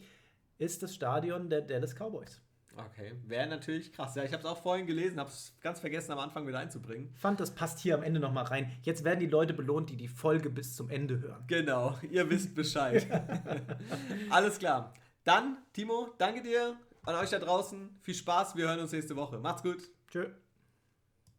ist das Stadion der Dallas Cowboys. Okay, wäre natürlich krass. Ja, ich habe es auch vorhin gelesen, habe es ganz vergessen am Anfang wieder einzubringen. Fand, das passt hier am Ende nochmal rein. Jetzt werden die Leute belohnt, die die Folge bis zum Ende hören. Genau, ihr wisst Bescheid. Alles klar. Dann, Timo, danke dir an euch da draußen. Viel Spaß, wir hören uns nächste Woche. Macht's gut. Tschö.